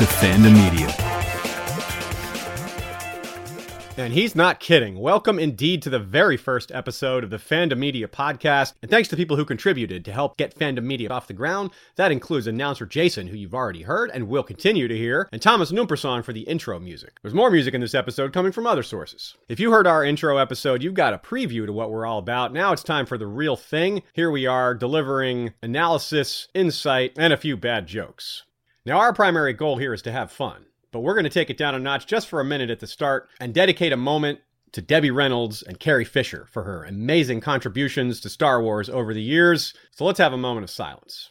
To Fandom Media. And he's not kidding. Welcome indeed to the very first episode of the Fandom Media podcast. And thanks to people who contributed to help get Fandom Media off the ground. That includes announcer Jason, who you've already heard and will continue to hear, and Thomas Numperson for the intro music. There's more music in this episode coming from other sources. If you heard our intro episode, you've got a preview to what we're all about. Now it's time for the real thing. Here we are delivering analysis, insight, and a few bad jokes. Now, our primary goal here is to have fun but we're going to take it down a notch just for a minute at the start and dedicate a moment to Debbie Reynolds and Carrie Fisher for her amazing contributions to Star Wars over the years. So let's have a moment of silence.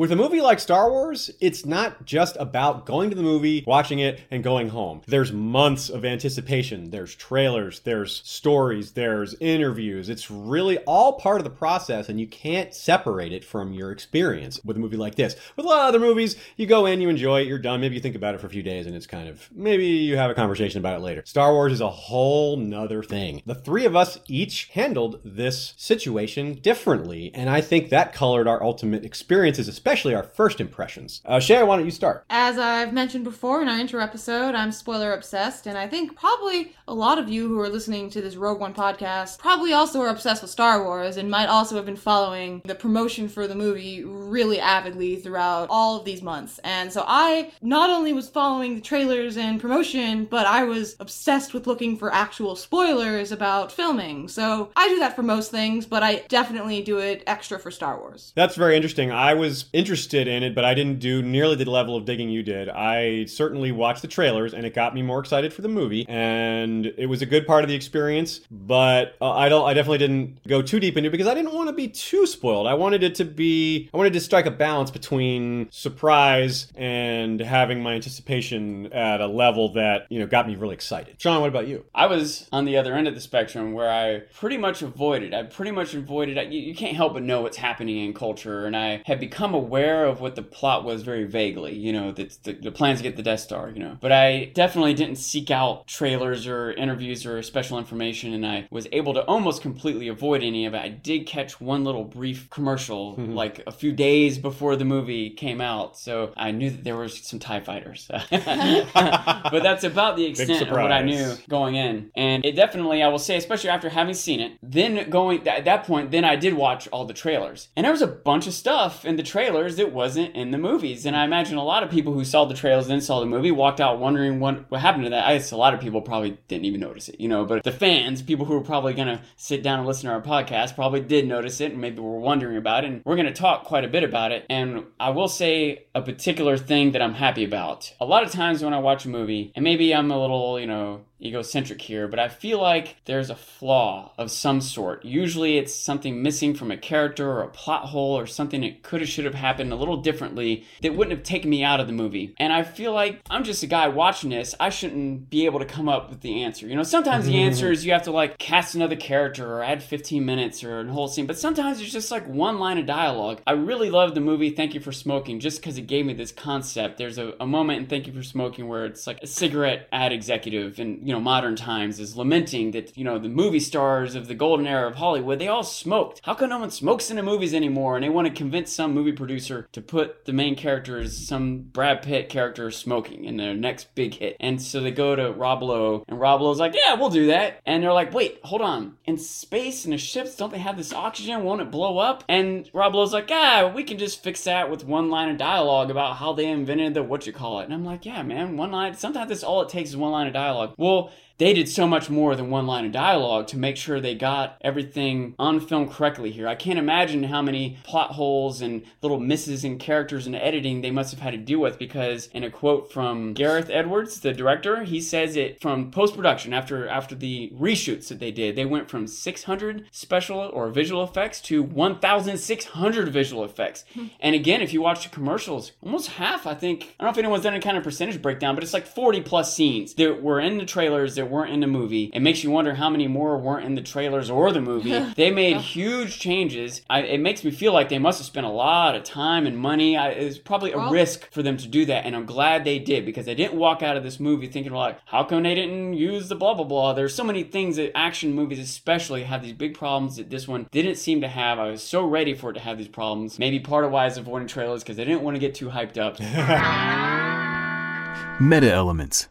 With a movie like Star Wars, it's not just about going to the movie, watching it, and going home. There's months of anticipation. There's trailers, there's stories, there's interviews. It's really all part of the process, and you can't separate it from your experience with a movie like this. With a lot of other movies, you go in, you enjoy it, you're done. Maybe you think about it for a few days, and it's kind of maybe you have a conversation about it later. Star Wars is a whole nother thing. The three of us each handled this situation differently, and I think that colored our ultimate experiences, especially especially our first impressions. Uh, Shay, why don't you start? As I've mentioned before in our intro episode, I'm spoiler obsessed, and I think probably a lot of you who are listening to this Rogue One podcast probably also are obsessed with Star Wars and might also have been following the promotion for the movie really avidly throughout all of these months. And so I not only was following the trailers and promotion, but I was obsessed with looking for actual spoilers about filming. So I do that for most things, but I definitely do it extra for Star Wars. That's very interesting. I was interested in it, but I didn't do nearly the level of digging you did. I certainly watched the trailers, and it got me more excited for the movie, and it was a good part of the experience. But uh, I don't. I definitely didn't go too deep into it because I didn't want to be too spoiled. I wanted it to be. I wanted to strike a balance between surprise and having my anticipation at a level that you know got me really excited. Sean, what about you? I was on the other end of the spectrum where I pretty much avoided. I pretty much avoided. You, you can't help but know what's happening in culture, and I had become aware aware of what the plot was very vaguely, you know, the, the, the, plans to get the Death Star, you know. But I definitely didn't seek out trailers or interviews or special information, and I was able to almost completely avoid any of it. I did catch one little brief commercial, mm-hmm. like a few days before the movie came out, so I knew that there was some TIE fighters. but that's about the extent of what I knew going in. And it definitely, I will say, especially after having seen it, then going, at that point, then I did watch all the trailers. And there was a bunch of stuff in the trailer trailers that wasn't in the movies. And I imagine a lot of people who saw the trailers and then saw the movie walked out wondering what, what happened to that. I guess a lot of people probably didn't even notice it, you know, but the fans, people who were probably going to sit down and listen to our podcast, probably did notice it and maybe were wondering about it. And we're going to talk quite a bit about it. And I will say a particular thing that I'm happy about. A lot of times when I watch a movie, and maybe I'm a little, you know, egocentric here, but I feel like there's a flaw of some sort. Usually it's something missing from a character or a plot hole or something that could have, should have happened a little differently that wouldn't have taken me out of the movie. And I feel like I'm just a guy watching this. I shouldn't be able to come up with the answer. You know, sometimes the mm-hmm. answer is you have to like cast another character or add 15 minutes or a whole scene, but sometimes it's just like one line of dialogue. I really love the movie Thank You for Smoking just because it gave me this concept. There's a, a moment in Thank You for Smoking where it's like a cigarette ad executive and you know modern times is lamenting that you know the movie stars of the golden era of Hollywood they all smoked. How come no one smokes in the movies anymore? And they want to convince some movie producer to put the main characters, some Brad Pitt character, smoking in their next big hit. And so they go to Rob Lowe, and Rob Lowe's like, "Yeah, we'll do that." And they're like, "Wait, hold on. In space in the ships, don't they have this oxygen? Won't it blow up?" And Rob Lowe's like, "Yeah, we can just fix that with one line of dialogue about how they invented the what you call it." And I'm like, "Yeah, man, one line. Sometimes that's all it takes is one line of dialogue." Well people they did so much more than one line of dialogue to make sure they got everything on film correctly here. I can't imagine how many plot holes and little misses in characters and editing they must have had to deal with because in a quote from Gareth Edwards, the director, he says it from post-production after after the reshoots that they did, they went from 600 special or visual effects to 1600 visual effects. Hmm. And again, if you watch the commercials, almost half, I think, I don't know if anyone's done any kind of percentage breakdown, but it's like 40 plus scenes that were in the trailers that weren't in the movie. It makes you wonder how many more weren't in the trailers or the movie. they made huge changes. I, it makes me feel like they must have spent a lot of time and money. I, it's probably a Well- risk for them to do that, and I'm glad they did because they didn't walk out of this movie thinking like, how come they didn't use the blah blah blah? There's so many things that action movies, especially, have these big problems that this one didn't seem to have. I was so ready for it to have these problems. Maybe part of why I was avoiding trailers because I didn't want to get too hyped up. Meta elements.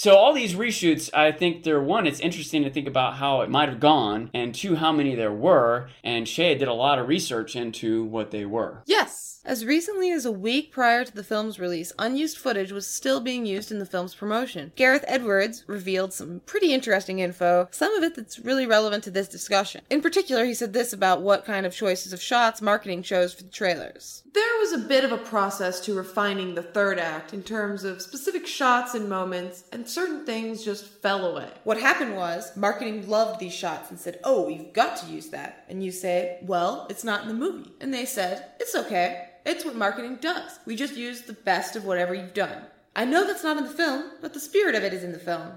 So all these reshoots, I think they're one, it's interesting to think about how it might have gone, and two, how many there were. And Shay did a lot of research into what they were. Yes. As recently as a week prior to the film's release, unused footage was still being used in the film's promotion. Gareth Edwards revealed some pretty interesting info, some of it that's really relevant to this discussion. In particular, he said this about what kind of choices of shots marketing chose for the trailers. There was a bit of a process to refining the third act in terms of specific shots and moments, and certain things just fell away. What happened was, marketing loved these shots and said, Oh, you've got to use that. And you say, Well, it's not in the movie. And they said, It's okay. It's what marketing does. We just use the best of whatever you've done. I know that's not in the film, but the spirit of it is in the film.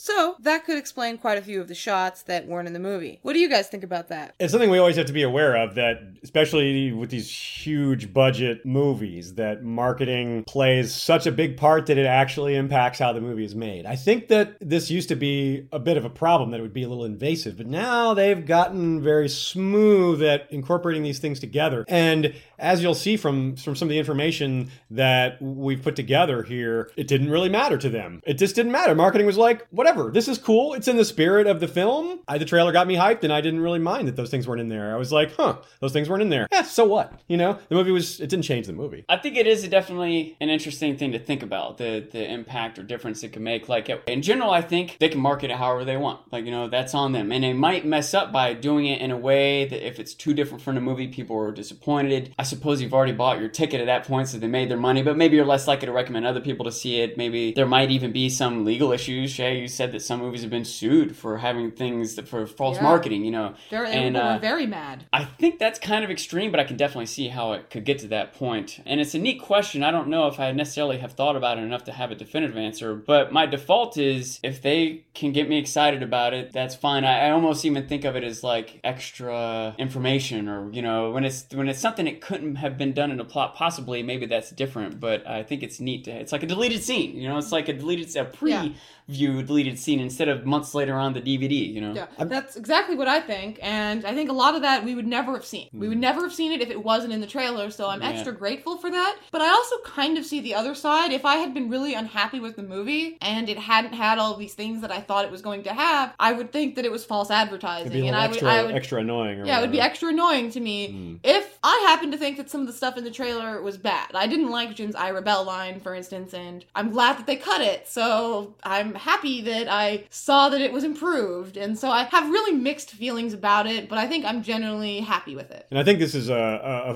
So, that could explain quite a few of the shots that weren't in the movie. What do you guys think about that? It's something we always have to be aware of that, especially with these huge budget movies, that marketing plays such a big part that it actually impacts how the movie is made. I think that this used to be a bit of a problem, that it would be a little invasive, but now they've gotten very smooth at incorporating these things together. And as you'll see from, from some of the information that we've put together here, it didn't really matter to them. It just didn't matter. Marketing was like, whatever, this is cool. It's in the spirit of the film. I, the trailer got me hyped, and I didn't really mind that those things weren't in there. I was like, huh, those things weren't in there. Yeah, so what? You know, the movie was, it didn't change the movie. I think it is definitely an interesting thing to think about the the impact or difference it can make. Like in general, I think they can market it however they want. Like you know, that's on them, and they might mess up by doing it in a way that if it's too different from the movie, people are disappointed. I suppose you've already bought your ticket at that point, so they made their money. But maybe you're less likely to recommend other people to see it. Maybe there might even be some legal issues. Shay, you said that some movies have been sued for having things that, for false Yeah. marketing. You know, Very, and uh, very mad. I think that's kind of extreme, but I can definitely see how it could get to that point. And it's a neat question. I don't know if I necessarily have thought about it enough to have a definitive answer, but my default is if they can get me excited about it, that's fine. I, I almost even think of it as like extra information or, you know, when it's when it's something that couldn't have been done in a plot, possibly maybe that's different, but I think it's neat to it's like a deleted scene, you know, it's like a deleted a pre view deleted scene instead of months later on the DVD, you know. Yeah, that's exactly what I think, and I think a lot of that we would never have seen. We would never have seen it if it wasn't in the trailer, so I'm Yeah. extra grateful for that. But I also kind of see the other side. If I had been really unhappy with the movie and it hadn't had all these things that I thought it was going to have, I would think that it was false advertising, It'd be a and little I would, extra, I would, extra annoying. Or yeah, it would be extra annoying to me Hmm. if I happened to think that some of the stuff in the trailer was bad. I didn't like Jyn's I Rebel line, for instance, and I'm glad that they cut it. So I'm happy that I saw that it was improved. And so I have really mixed feelings about it, but I think I'm generally happy with it. And I think this is a,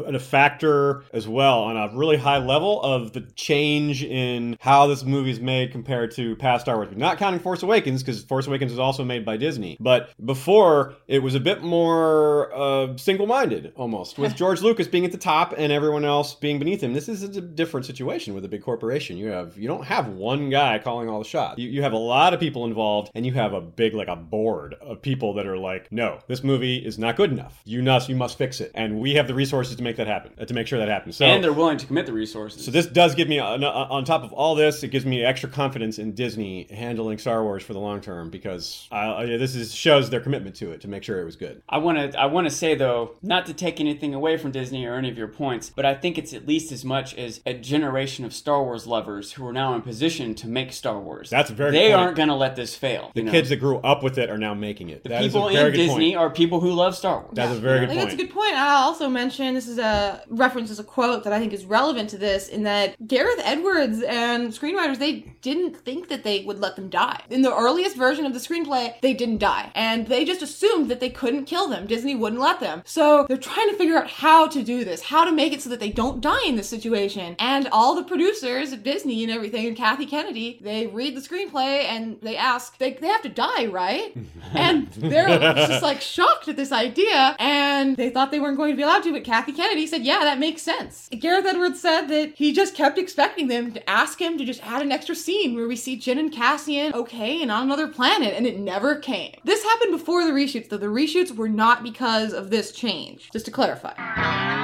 a, a factor as well on a really high level of the change in how this movie is made compared to past Star Wars. Not counting Force Awakens, because Force Awakens was also made by Disney. But before, it was a bit more uh, single minded almost, with George Lucas being at the top and everyone else being beneath him. This is a different situation with a big corporation. You have you don't have one guy calling all the shots. You, you have a lot of people involved, and you have a big like a board of people that are like, no, this movie is not good enough. You must you must fix it, and we have the resources to make that happen, uh, to make sure that happens. So and they're willing to commit the resources. so this does give me on, on top of all this, it gives me extra confidence in Disney handling Star Wars for the long term because I, I- this is shows their commitment to it to make sure it was good. I want to I want to say though, not to take anything away from Disney or any of your points, but I think it's at least as much as a generation of Star Wars lovers who are now in position to make Star Wars. That's a very They good point. aren't going to let this fail. The you know? kids that grew up with it are now making it. the That is people a very in Disney point. are people who love Star Wars. That's a very I good think point. that's a good point. I'll also mention this is a reference as a quote that I think is relevant to this in that Gareth Edwards and screenwriters they didn't think that they would let them die. In the earliest version of the screenplay, they didn't die. And they just assumed that they couldn't kill them. Disney wouldn't let them. So they're trying to figure out how to do this, how to make it so that they don't die in this situation. And all the producers of Disney and everything, and Kathy Kennedy, they read the screenplay and they ask, they, they have to die, right? and they're just like shocked at this idea, and they thought they weren't going to be allowed to, but Kathy Kennedy said, yeah, that makes sense. Gareth Edwards said that he just kept expecting them to ask him to just add an extra scene where we see Jyn and Cassian okay and on another planet, and it never came. This happened before the reshoots, though. The reshoots were not because of this change, just to clarify.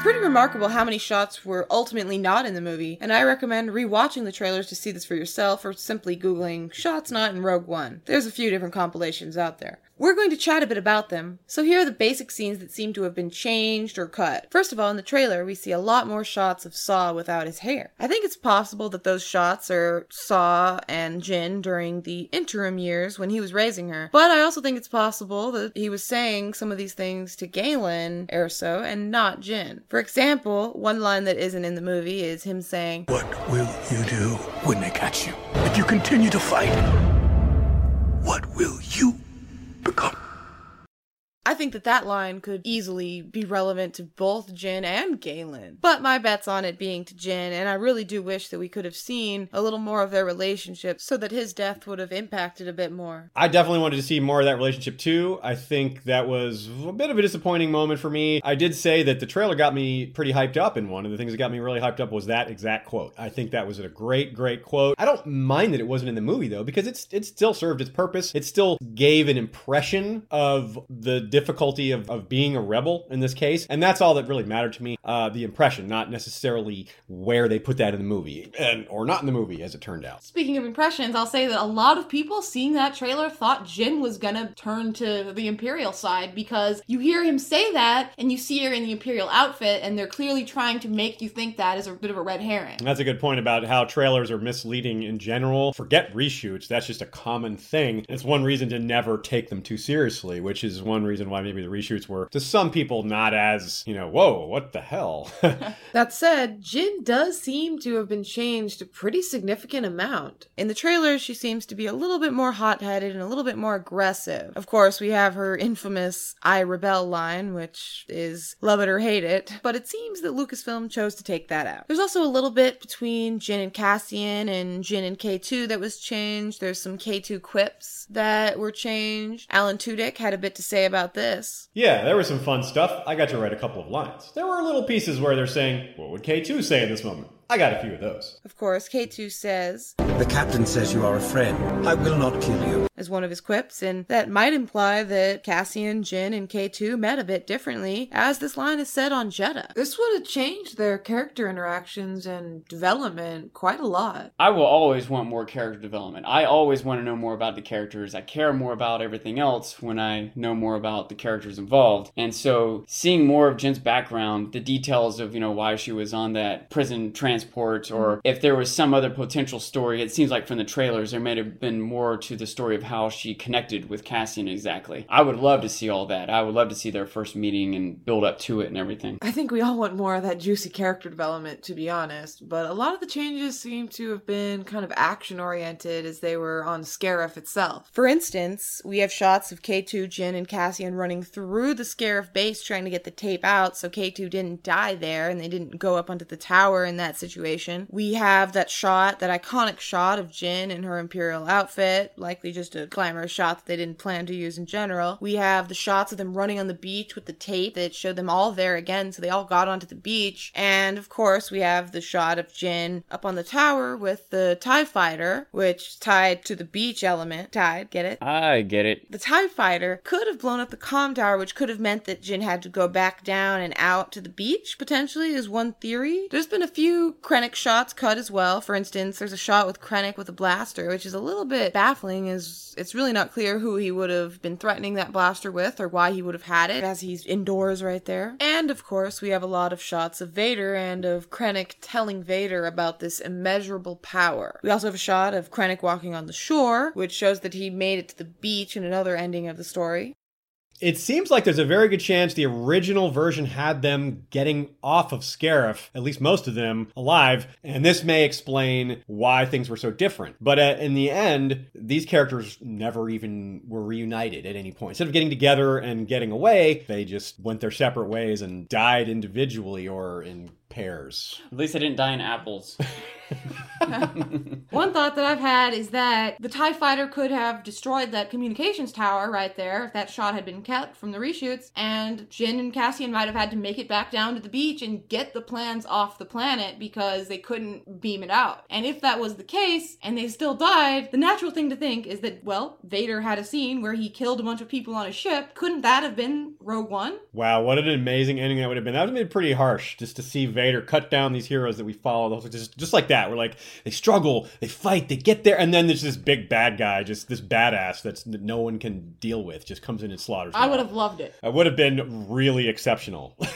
Pretty remarkable how many shots were ultimately not in the movie, and I recommend rewatching the trailers to see this for yourself or simply Googling shots not in Rogue One. There's a few different compilations out there. We're going to chat a bit about them, so here are the basic scenes that seem to have been changed or cut. First of all, in the trailer, we see a lot more shots of Saw without his hair. I think it's possible that those shots are Saw and Jyn during the interim years when he was raising her, but I also think it's possible that he was saying some of these things to Galen Erso and not Jyn. For example, one line that isn't in the movie is him saying, What will you do when they catch you? If you continue to fight, what will become? I think that that line could easily be relevant to both Jyn and Galen. But my bet's on it being to Jyn, and I really do wish that we could have seen a little more of their relationship so that his death would have impacted a bit more. I definitely wanted to see more of that relationship too. I think that was a bit of a disappointing moment for me. I did say that the trailer got me pretty hyped up, and one of the things that got me really hyped up was that exact quote. I think that was a great, great quote. I don't mind that it wasn't in the movie though, because it's it still served its purpose. It still gave an impression of the difficulty of, of being a rebel in this case. And that's all that really mattered to me. Uh, the impression, not necessarily where they put that in the movie, and or not in the movie, as it turned out. Speaking of impressions, I'll say that a lot of people seeing that trailer thought Jyn was gonna turn to the Imperial side because you hear him say that and you see her in the Imperial outfit, and they're clearly trying to make you think that is a bit of a red herring. And that's a good point about how trailers are misleading in general. Forget reshoots, that's just a common thing. It's one reason to never take them too seriously, which is one reason why maybe the reshoots were, to some people, not as, you know, whoa, what the hell? That said, Jyn does seem to have been changed a pretty significant amount. In the trailer, she seems to be a little bit more hot headed and a little bit more aggressive. Of course, we have her infamous I rebel line, which is love it or hate it, but it seems that Lucasfilm chose to take that out. There's also a little bit between Jyn and Cassian and Jyn and K2 that was changed. There's some K2 quips that were changed. Alan Tudyk had a bit to say about this. yeah, there was some fun stuff. I got to write a couple of lines. There were little pieces where they're saying, what would K2 say in this moment? I got a few of those. Of course, K2 says, The captain says you are a friend. I will not kill you. as one of his quips, and that might imply that Cassian, Jyn, and K2 met a bit differently, as this line is said on Jedha. This would have changed their character interactions and development quite a lot. I will always want more character development. I always want to know more about the characters. I care more about everything else when I know more about the characters involved. And so seeing more of Jyn's background, the details of, you know, why she was on that prison transport or mm-hmm. if there was some other potential story, it seems like from the trailers there may have been more to the story of how she connected with Cassian exactly. I would love to see all that. I would love to see their first meeting and build up to it and everything. I think we all want more of that juicy character development, to be honest, but a lot of the changes seem to have been kind of action oriented as they were on Scarif itself. For instance, we have shots of K2, Jyn, and Cassian running through the Scarif base trying to get the tape out so K2 didn't die there and they didn't go up onto the tower in that situation. We have that shot, that iconic shot of Jyn in her Imperial outfit, likely just a glamorous shot that they didn't plan to use in general. We have the shots of them running on the beach with the tape that showed them all there again, so they all got onto the beach. And of course, we have the shot of Jyn up on the tower with the TIE fighter, which tied to the beach element. Tied, get it? I get it. The TIE fighter could have blown up the comm tower, which could have meant that Jyn had to go back down and out to the beach, potentially, is one theory. There's been a few Krennic shots cut as well. For instance, there's a shot with Krennic with a blaster, which is a little bit baffling, as it's really not clear who he would have been threatening that blaster with or why he would have had it, as he's indoors right there. And of course, we have a lot of shots of Vader and of Krennic telling Vader about this immeasurable power. We also have a shot of Krennic walking on the shore, which shows that he made it to the beach in another ending of the story. It seems like there's a very good chance the original version had them getting off of Scarif, at least most of them, alive, and this may explain why things were so different. But uh, in the end, these characters never even were reunited at any point. Instead of getting together and getting away, they just went their separate ways and died individually or in pairs. At least they didn't die in apples. One thought that I've had is that the TIE fighter could have destroyed that communications tower right there if that shot had been kept from the reshoots, and Jyn and Cassian might have had to make it back down to the beach and get the plans off the planet because they couldn't beam it out. And if that was the case, and they still died, the natural thing to think is that, well, Vader had a scene where he killed a bunch of people on a ship. Couldn't that have been Rogue One? Wow, what an amazing ending that would have been. That would have been pretty harsh just to see Vader cut down these heroes that we follow. Just, just like that. We're like, they struggle, they fight, they get there, and then there's this big bad guy, just this badass that's that no one can deal with, just comes in and slaughters. I would have loved it. It would have been really exceptional.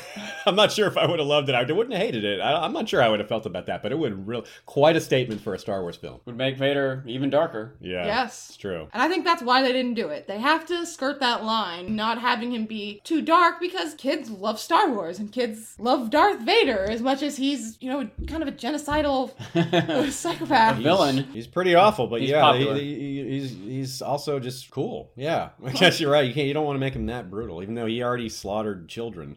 I'm not sure if I would have loved it. I wouldn't have hated it. I, I'm not sure I would have felt about that, but it would have real quite a statement for a Star Wars film. Would make Vader even darker. Yeah, Yes. it's true. And I think that's why they didn't do it. They have to skirt that line, not having him be too dark because kids love Star Wars and kids love Darth Vader as much as he's, you know, kind of a genocidal psychopath. Villain. He's pretty awful, but He's yeah, he- he- he's he's also just cool. Yeah, I guess you're right. You can't. You don't want to make him that brutal, even though he already slaughtered children.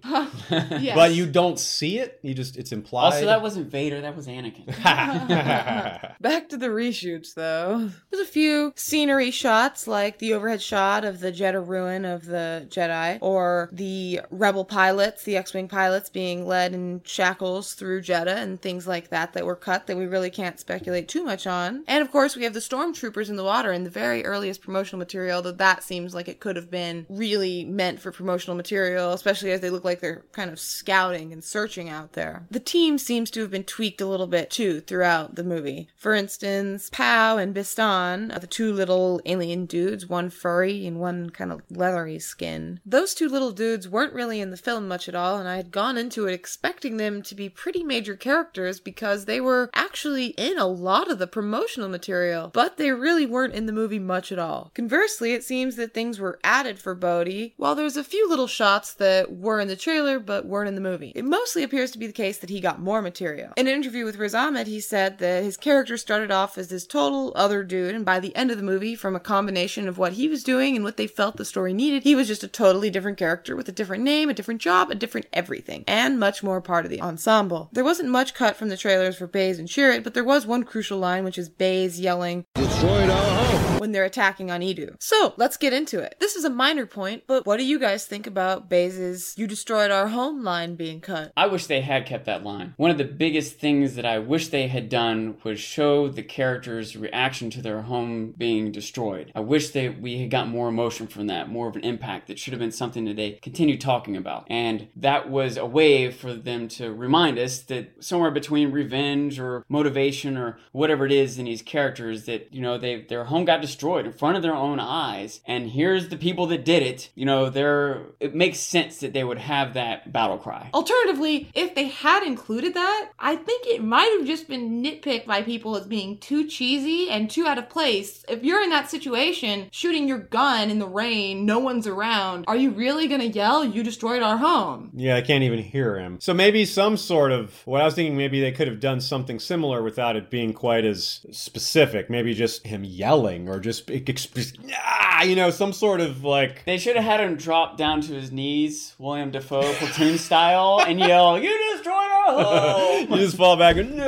Yes. But you don't see it. You just it's implied. Also, that wasn't Vader. That was Anakin. Back to the reshoots, though. There's a few scenery shots, like the overhead shot of the Jedha ruin of the Jedi, or the rebel pilots, the X-wing pilots being led in shackles through Jedha, and things like that that were cut that we really can't speculate too much on. And of course, we have the stormtroopers in the water in the very earliest promotional material. That that seems like it could have been really meant for promotional material, especially as they look like they're kind of scouting and searching out there. The team seems to have been tweaked a little bit too throughout the movie. For instance, Pao and Bistan, the two little alien dudes, one furry and one kind of leathery skin. Those two little dudes weren't really in the film much at all, and I had gone into it expecting them to be pretty major characters because they were actually in a lot of the promotional material, but they really weren't in the movie much at all. Conversely, it seems that things were added for Bodhi, while there's a few little shots that were in the trailer but weren't in the movie. It mostly appears to be the case that he got more material. In an interview with Riz Ahmed, he said that his character started off as this total other dude, and by the end of the movie, from a combination of what he was doing and what they felt the story needed, he was just a totally different character with a different name, a different job, a different everything, and much more part of the ensemble. There wasn't much cut from the trailers for Baze and Chirrut, but there was one crucial line, which is Baze yelling, Destroyed our home. When they're attacking on Eadu. So let's get into it. This is a minor point, but what do you guys think about Baze's "You destroyed our home" line being cut? I wish they had kept that line. One of the biggest things that I wish they had done was show the characters' reaction to their home being destroyed. I wish they we had got more emotion from that, more of an impact. That should have been something that they continued talking about. And that was a way for them to remind us that somewhere between revenge or motivation or whatever it is in these characters that, you know, they their home got destroyed in front of their own eyes. And here's the people that did it. You know, they're it makes sense that they would have that battle cry. Alternatively, if they had included that, I think it might have just been nitpicked by people as being too cheesy and too out of place. If you're in that situation, shooting your gun in the rain, no one's around, are you really gonna yell, You destroyed our home? Yeah, I can't even hear him. So maybe some sort of what I was thinking. Maybe they could have done something similar without it being quite as specific. Maybe just him yelling or just exp- ah, you know, some sort of like They should have had him drop down to his knees, William Dafoe platoon style, and yell, "You destroyed our home!" you just fall back and no.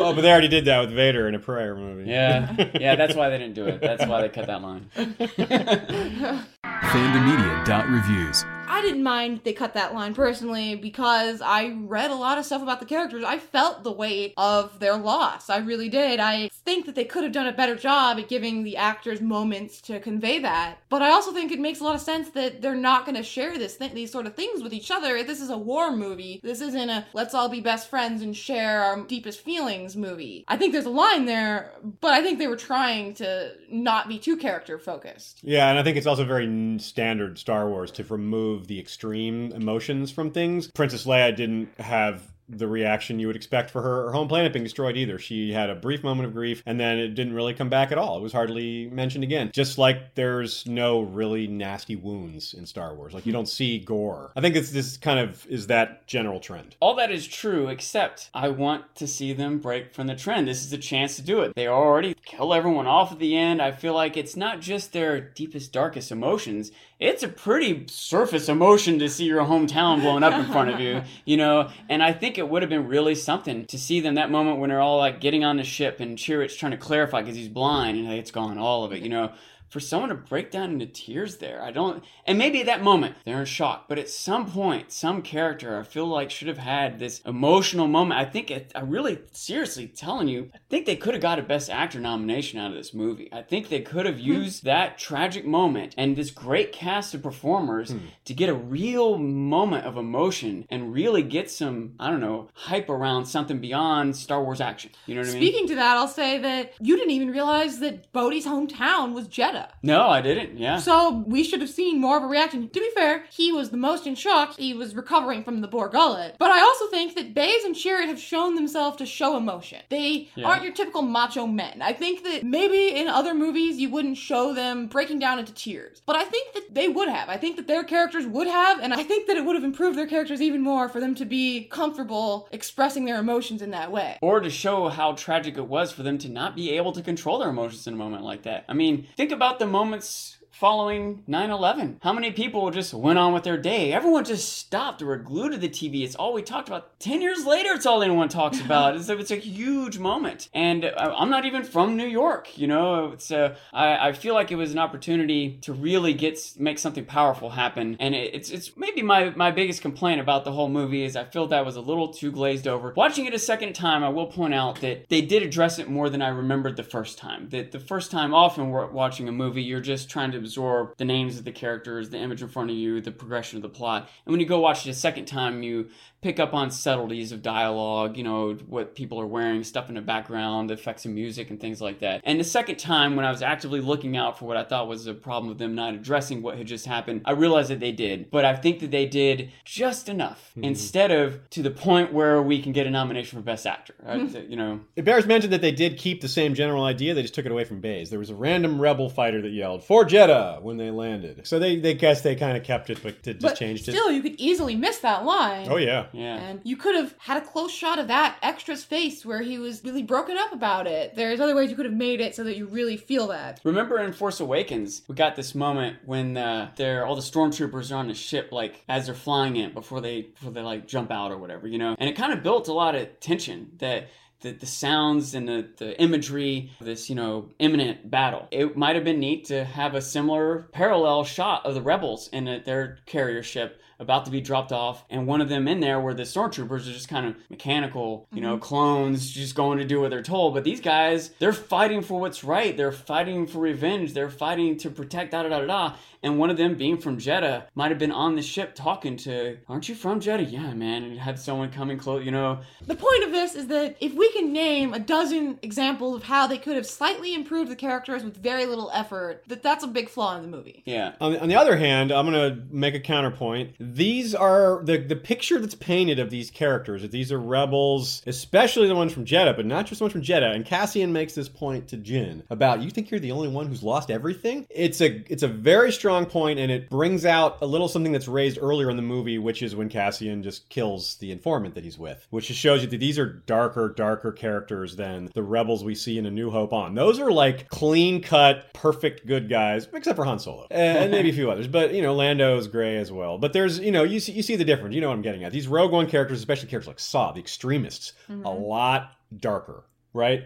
Oh, but they already did that with Vader in a prayer movie. Yeah, yeah, that's why they didn't do it. That's why they cut that line. Fandomedia.reviews. I didn't mind they cut that line personally because I read a lot of stuff about the characters. I felt the weight of their loss. I really did. I think that they could have done a better job at giving the actors moments to convey that. But I also think it makes a lot of sense that they're not going to share this th- these sort of things with each other. This is a war movie. This isn't a let's all be best friends and share our deepest feelings movie. I think there's a line there, but I think they were trying to not be too character focused. Yeah, and I think it's also very standard Star Wars to remove the extreme emotions from things. Princess Leia didn't have the reaction you would expect for her, her home planet being destroyed either. She had a brief moment of grief and then it didn't really come back at all. It was hardly mentioned again. Just like there's no really nasty wounds in Star Wars. Like you don't see gore. I think it's this kind of is that general trend. All that is true, except I want to see them break from the trend. This is a chance to do it. They already kill everyone off at the end. I feel like it's not just their deepest, darkest emotions. It's a pretty surface emotion to see your hometown blown up in front of you, you know. And I think it would have been really something to see them that moment when they're all like getting on the ship and Chirrut's trying to clarify because he's blind and like, it's gone, all of it, you know for someone to break down into tears there. I don't, and maybe at that moment they're in shock, but at some point, some character I feel like should have had this emotional moment. I think it, I really seriously telling you, I think they could have got a Best Actor nomination out of this movie. I think they could have used that tragic moment and this great cast of performers Hmm. to get a real moment of emotion and really get some, I don't know, hype around something beyond Star Wars action. You know what I mean? Speaking to that, I'll say that you didn't even realize that Bodhi's hometown was Jedha. No, I didn't. Yeah. So we should have seen more of a reaction. To be fair, he was the most in shock. He was recovering from the Bor Gullet. But I also think that Baze and Chirrut have shown themselves to show emotion. They Yeah. aren't your typical macho men. I think that maybe in other movies you wouldn't show them breaking down into tears. But I think that they would have. I think that their characters would have, and I think that it would have improved their characters even more for them to be comfortable expressing their emotions in that way. or to show how tragic it was for them to not be able to control their emotions in a moment like that. I mean, think about the moments following 9-11 how many people just went on with their day? Everyone just stopped or were glued to the tv it's all we talked about. 10 years later it's all anyone talks about. It's, a- it's a huge moment. And uh, i'm not even from new york you know? Uh, I, I feel like it was an opportunity to really get make something powerful happen. And it, it's it's maybe my my biggest complaint about the whole movie is i feel that was a little too glazed over. Watching it a second time i will point out that they did address it more than i remembered the first time. That the first time often we're watching a movie you're just trying to absorb the names of the characters the image in front of you the progression of the plot and when you go watch it a second time you pick up on subtleties of dialogue, you know, what people are wearing, stuff in the background, the effects of music, and things like that. And the second time, when I was actively looking out for what I thought was a problem with them not addressing what had just happened, I realized that they did. But I think that they did just enough hmm. instead of to the point where we can get a nomination for Best Actor. right? Hmm. you know, It bears mention that they did keep the same general idea. They just took it away from Baze. There was a random rebel fighter that yelled "For Jedha" when they landed. So they, they guess they kind of kept it, but did- just But changed still, it. you could easily miss that line. Oh yeah. yeah. And you could have had a close shot of that extra's face where he was really broken up about it. There's other ways you could have made it so that you really feel that. Remember in Force Awakens, we got this moment when uh, they're all the stormtroopers are on the ship, like as they're flying it before they before they like jump out or whatever, you know. And it kind of built a lot of tension that. The, the sounds and the, the imagery of this, you know, imminent battle. It might have been neat to have a similar parallel shot of the rebels in a, their carrier ship about to be dropped off, and one of them in there where the stormtroopers are just kind of mechanical, you mm-hmm. know, clones just going to do what they're told. But these guys, they're fighting for what's right. They're fighting for revenge. They're fighting to protect da da da da. And one of them being from Jedha might have been on the ship talking to, aren't you from Jedha? Yeah, man. And had someone coming close, you know. The point of this is that if we can name a dozen examples of how they could have slightly improved the characters with very little effort, that that's a big flaw in the movie. Yeah. On the, on the other hand, I'm going to make a counterpoint. These are the the picture that's painted of these characters. That these are rebels, especially the ones from Jedha, but not just the ones from Jedha. And Cassian makes this point to Jyn about you think you're the only one who's lost everything. It's a it's a very strong point, and it brings out a little something that's raised earlier in the movie, which is when Cassian just kills the informant that he's with, which just shows you that these are darker, darker characters than the rebels we see in A New Hope on. Those are like clean cut, perfect good guys, except for Han Solo and maybe a few others. But you know, Lando's gray as well. But there's you know you see you see the difference. You know what I'm getting at. These Rogue One characters, especially characters like Saw, the extremists, mm-hmm. a lot darker, right?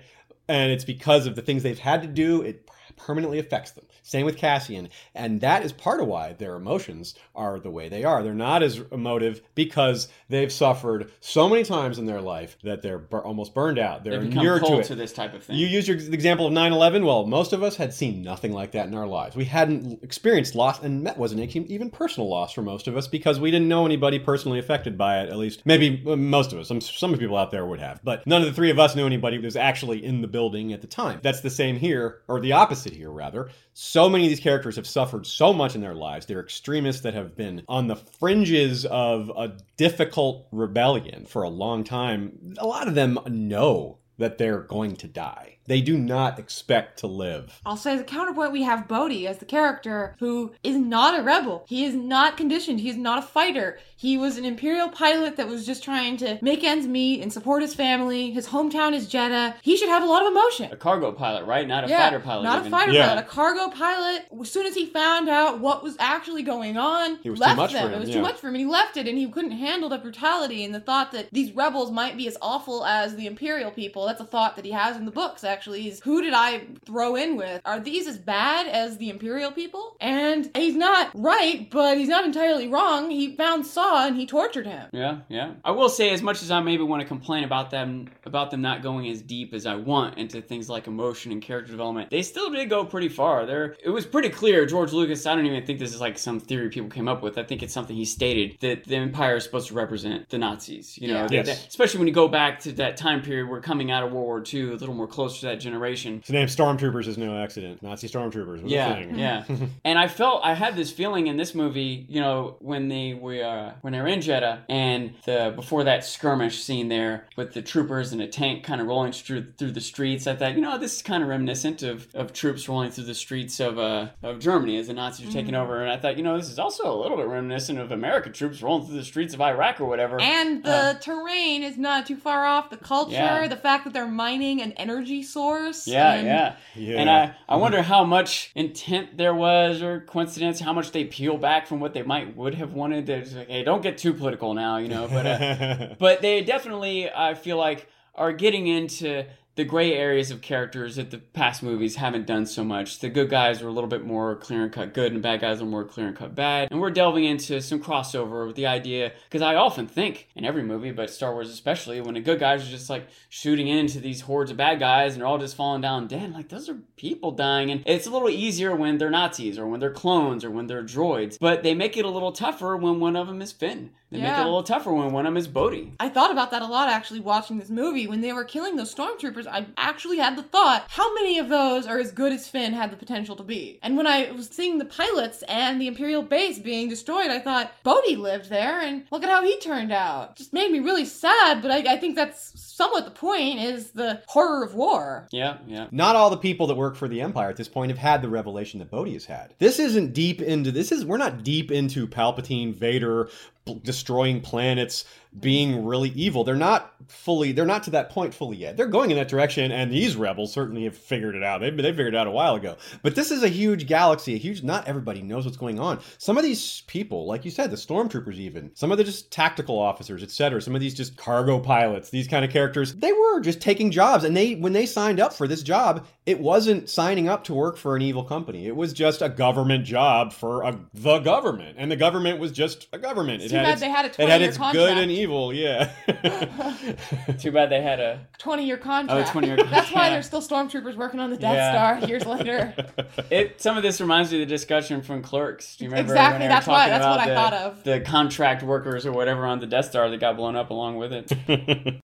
And it's because of the things they've had to do. It permanently affects them. Same with Cassian, and that is part of why their emotions are the way they are. They're not as emotive because they've suffered so many times in their life that they're bur- almost burned out. They're They inured to to this type of thing. You use your example of 9 11. Well, most of us had seen nothing like that in our lives. We hadn't experienced loss, and that wasn't even personal loss for most of us because we didn't know anybody personally affected by it, at least. Maybe uh, most of us. Some, some people out there would have. But none of the three of us knew anybody who was actually in the building at the time. That's the same here, or the opposite here, rather. So many of these characters have suffered so much in their lives. They're extremists that have been on the fringes of a difficult rebellion for a long time. A lot of them know that they're going to die. They do not expect to live. I'll say as a counterpoint, we have Bodhi as the character who is not a rebel. He is not conditioned. He is not a fighter. He was an Imperial pilot that was just trying to make ends meet and support his family. His hometown is Jedha. He should have a lot of emotion. A cargo pilot, right? Not a Yeah, fighter pilot. Not even. a fighter Yeah. pilot, a cargo pilot. As soon as he found out what was actually going on, he was too left much them. for him, it was yeah. too much for him, he left it, and he couldn't handle the brutality and the thought that these rebels might be as awful as the Imperial people. That's a thought that he has in the books. Actually, is who did I throw in with? Are these as bad as the Imperial people? And he's not right, but he's not entirely wrong. He found Saw and he tortured him. Yeah, yeah. I will say, as much as I maybe want to complain about them, about them not going as deep as I want into things like emotion and character development, they still did go pretty far. There, it was pretty clear. George Lucas. I don't even think this is like some theory people came up with. I think it's something he stated that the Empire is supposed to represent the Nazis. You know, Yeah. that- Yes. especially when you go back to that time period. We're coming out of World War II, a little more closer to that generation. His name Stormtroopers is no accident. Nazi Stormtroopers Yeah, thing. yeah. and I felt I had this feeling in this movie, you know, when they were uh, when they were in Jedha and the before that skirmish scene there with the troopers and a tank kind of rolling through through the streets. I thought, you know, this is kind of reminiscent of, of troops rolling through the streets of uh, of Germany as the Nazis are taking over. And I thought, you know, this is also a little bit reminiscent of American troops rolling through the streets of Iraq or whatever. And the Uh, terrain is not too far off. The culture, Yeah. the fact that they're mining an energy source. Yeah, and yeah. Yeah. And I, I wonder how much intent there was or coincidence, how much they peel back from what they might would have wanted. They're just like, hey, don't get too political now, you know. But uh, but they definitely, I feel like, are getting into the gray areas of characters that the past movies haven't done so much. The good guys are a little bit more clear and cut good, and bad guys are more clear and cut bad. And we're delving into some crossover with the idea, because I often think in every movie, but Star Wars especially, when the good guys are just like shooting into these hordes of bad guys and they're all just falling down dead, like those are people dying. And it's a little easier when they're Nazis or when they're clones or when they're droids, but they make it a little tougher when one of them is Finn. They make it a little tougher when one of them is Bodhi. I thought about that a lot actually watching this movie. When they were killing those stormtroopers, I actually had the thought, how many of those are as good as Finn had the potential to be? And when I was seeing the pilots and the Imperial base being destroyed, I thought, Bodhi lived there and look at how he turned out. Just made me really sad, but I, I think that's somewhat the point is the horror of war. Yeah, yeah. Not all the people that work for the Empire at this point have had the revelation that Bodhi has had. This isn't deep into this is we're not deep into Palpatine, Vader, p- destroying planets, being really evil. They're not fully they're not to that point fully yet. They're going in that direction and these rebels certainly have figured it out. They they figured it out a while ago. But this is a huge galaxy, a huge not everybody knows what's going on. Some of these people, like you said, the stormtroopers even, some of the just tactical officers, etc. Some of these just cargo pilots, these kind of characters, they were just taking jobs and they when they signed up for this job, it wasn't signing up to work for an evil company. It was just a government job for a, the government. And the government was just a government. It too bad its, they had a it had 20-year its good and evil, yeah. Too bad they had a 20 year contract. 20-year That's why yeah. there's still stormtroopers working on the Death Yeah. Star years later. It some of this reminds me of the discussion from Clerks. Do you remember? Exactly, when they were that's why- talking that's what about I the, thought of. The contract workers or whatever on the Death Star that got blown up along with it.